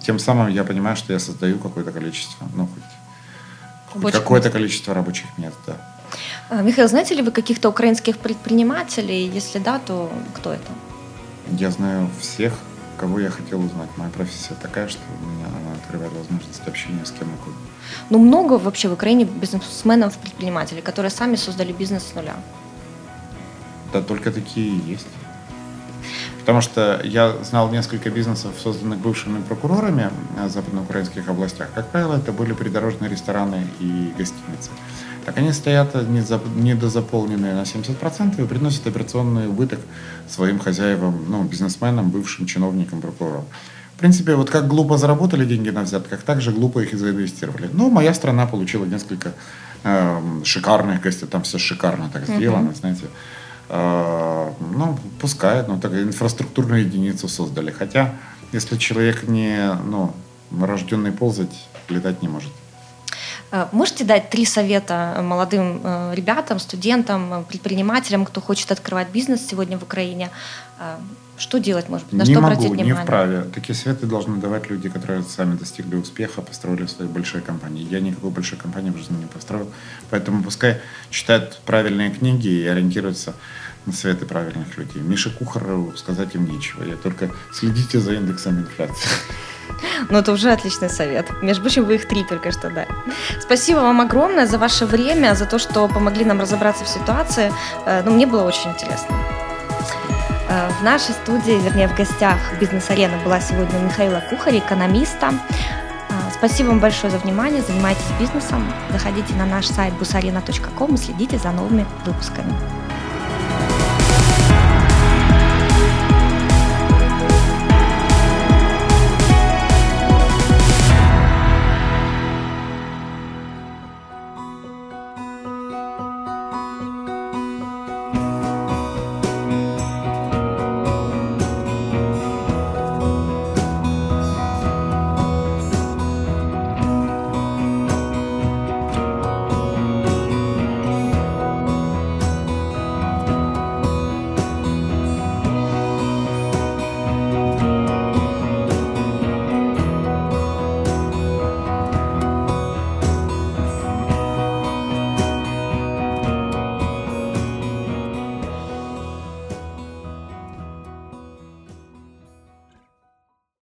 Тем самым я понимаю, что я создаю какое-то количество, ну, хоть, хоть какое-то количество рабочих мест, да. А, Михаил, знаете ли вы каких-то украинских предпринимателей? Если да, то кто это? Я знаю всех, кого я хотел узнать. Моя профессия такая, что у меня она открывает возможность общения с кем угодно. Ну, много вообще в Украине бизнесменов, предпринимателей, которые сами создали бизнес с нуля. Да, только такие и есть. Потому что я знал несколько бизнесов, созданных бывшими прокурорами в западноукраинских областях. Как правило, это были придорожные рестораны и гостиницы. Так они стоят недозаполненные на 70% и приносят операционный убыток своим хозяевам, ну, бизнесменам, бывшим чиновникам, прокурорам. В принципе, вот как глупо заработали деньги на взятках, так же глупо их и заинвестировали. Но моя страна получила несколько э, шикарных гостей, там все шикарно так сделано, uh-huh. знаете. Э, ну, пускай, ну, так инфраструктурную единицу создали. Хотя, если человек не, ну, рожденный ползать, летать не может. Э, можете дать три совета молодым э, ребятам, студентам, предпринимателям, кто хочет открывать бизнес сегодня в Украине? Что делать, может быть, на не что могу, обратить внимание? Не вправе. Такие советы должны давать люди, которые сами достигли успеха, построили свои большие компании. Я никакой большой компании в жизни не построил. Поэтому пускай читают правильные книги и ориентируются на советы правильных людей. Миша Кухару сказать им нечего. Я только следите за индексом инфляции. Ну, это уже отличный совет. Между прочим, вы их три только что дали. Спасибо вам огромное за ваше время, за то, что помогли нам разобраться в ситуации. Э, ну, мне было очень интересно. Э, в нашей студии, вернее, в гостях бизнес-арены была сегодня Михаила Кухарь, экономиста. Э, спасибо вам большое за внимание. Занимайтесь бизнесом. Заходите на наш сайт busarena.com и следите за новыми выпусками.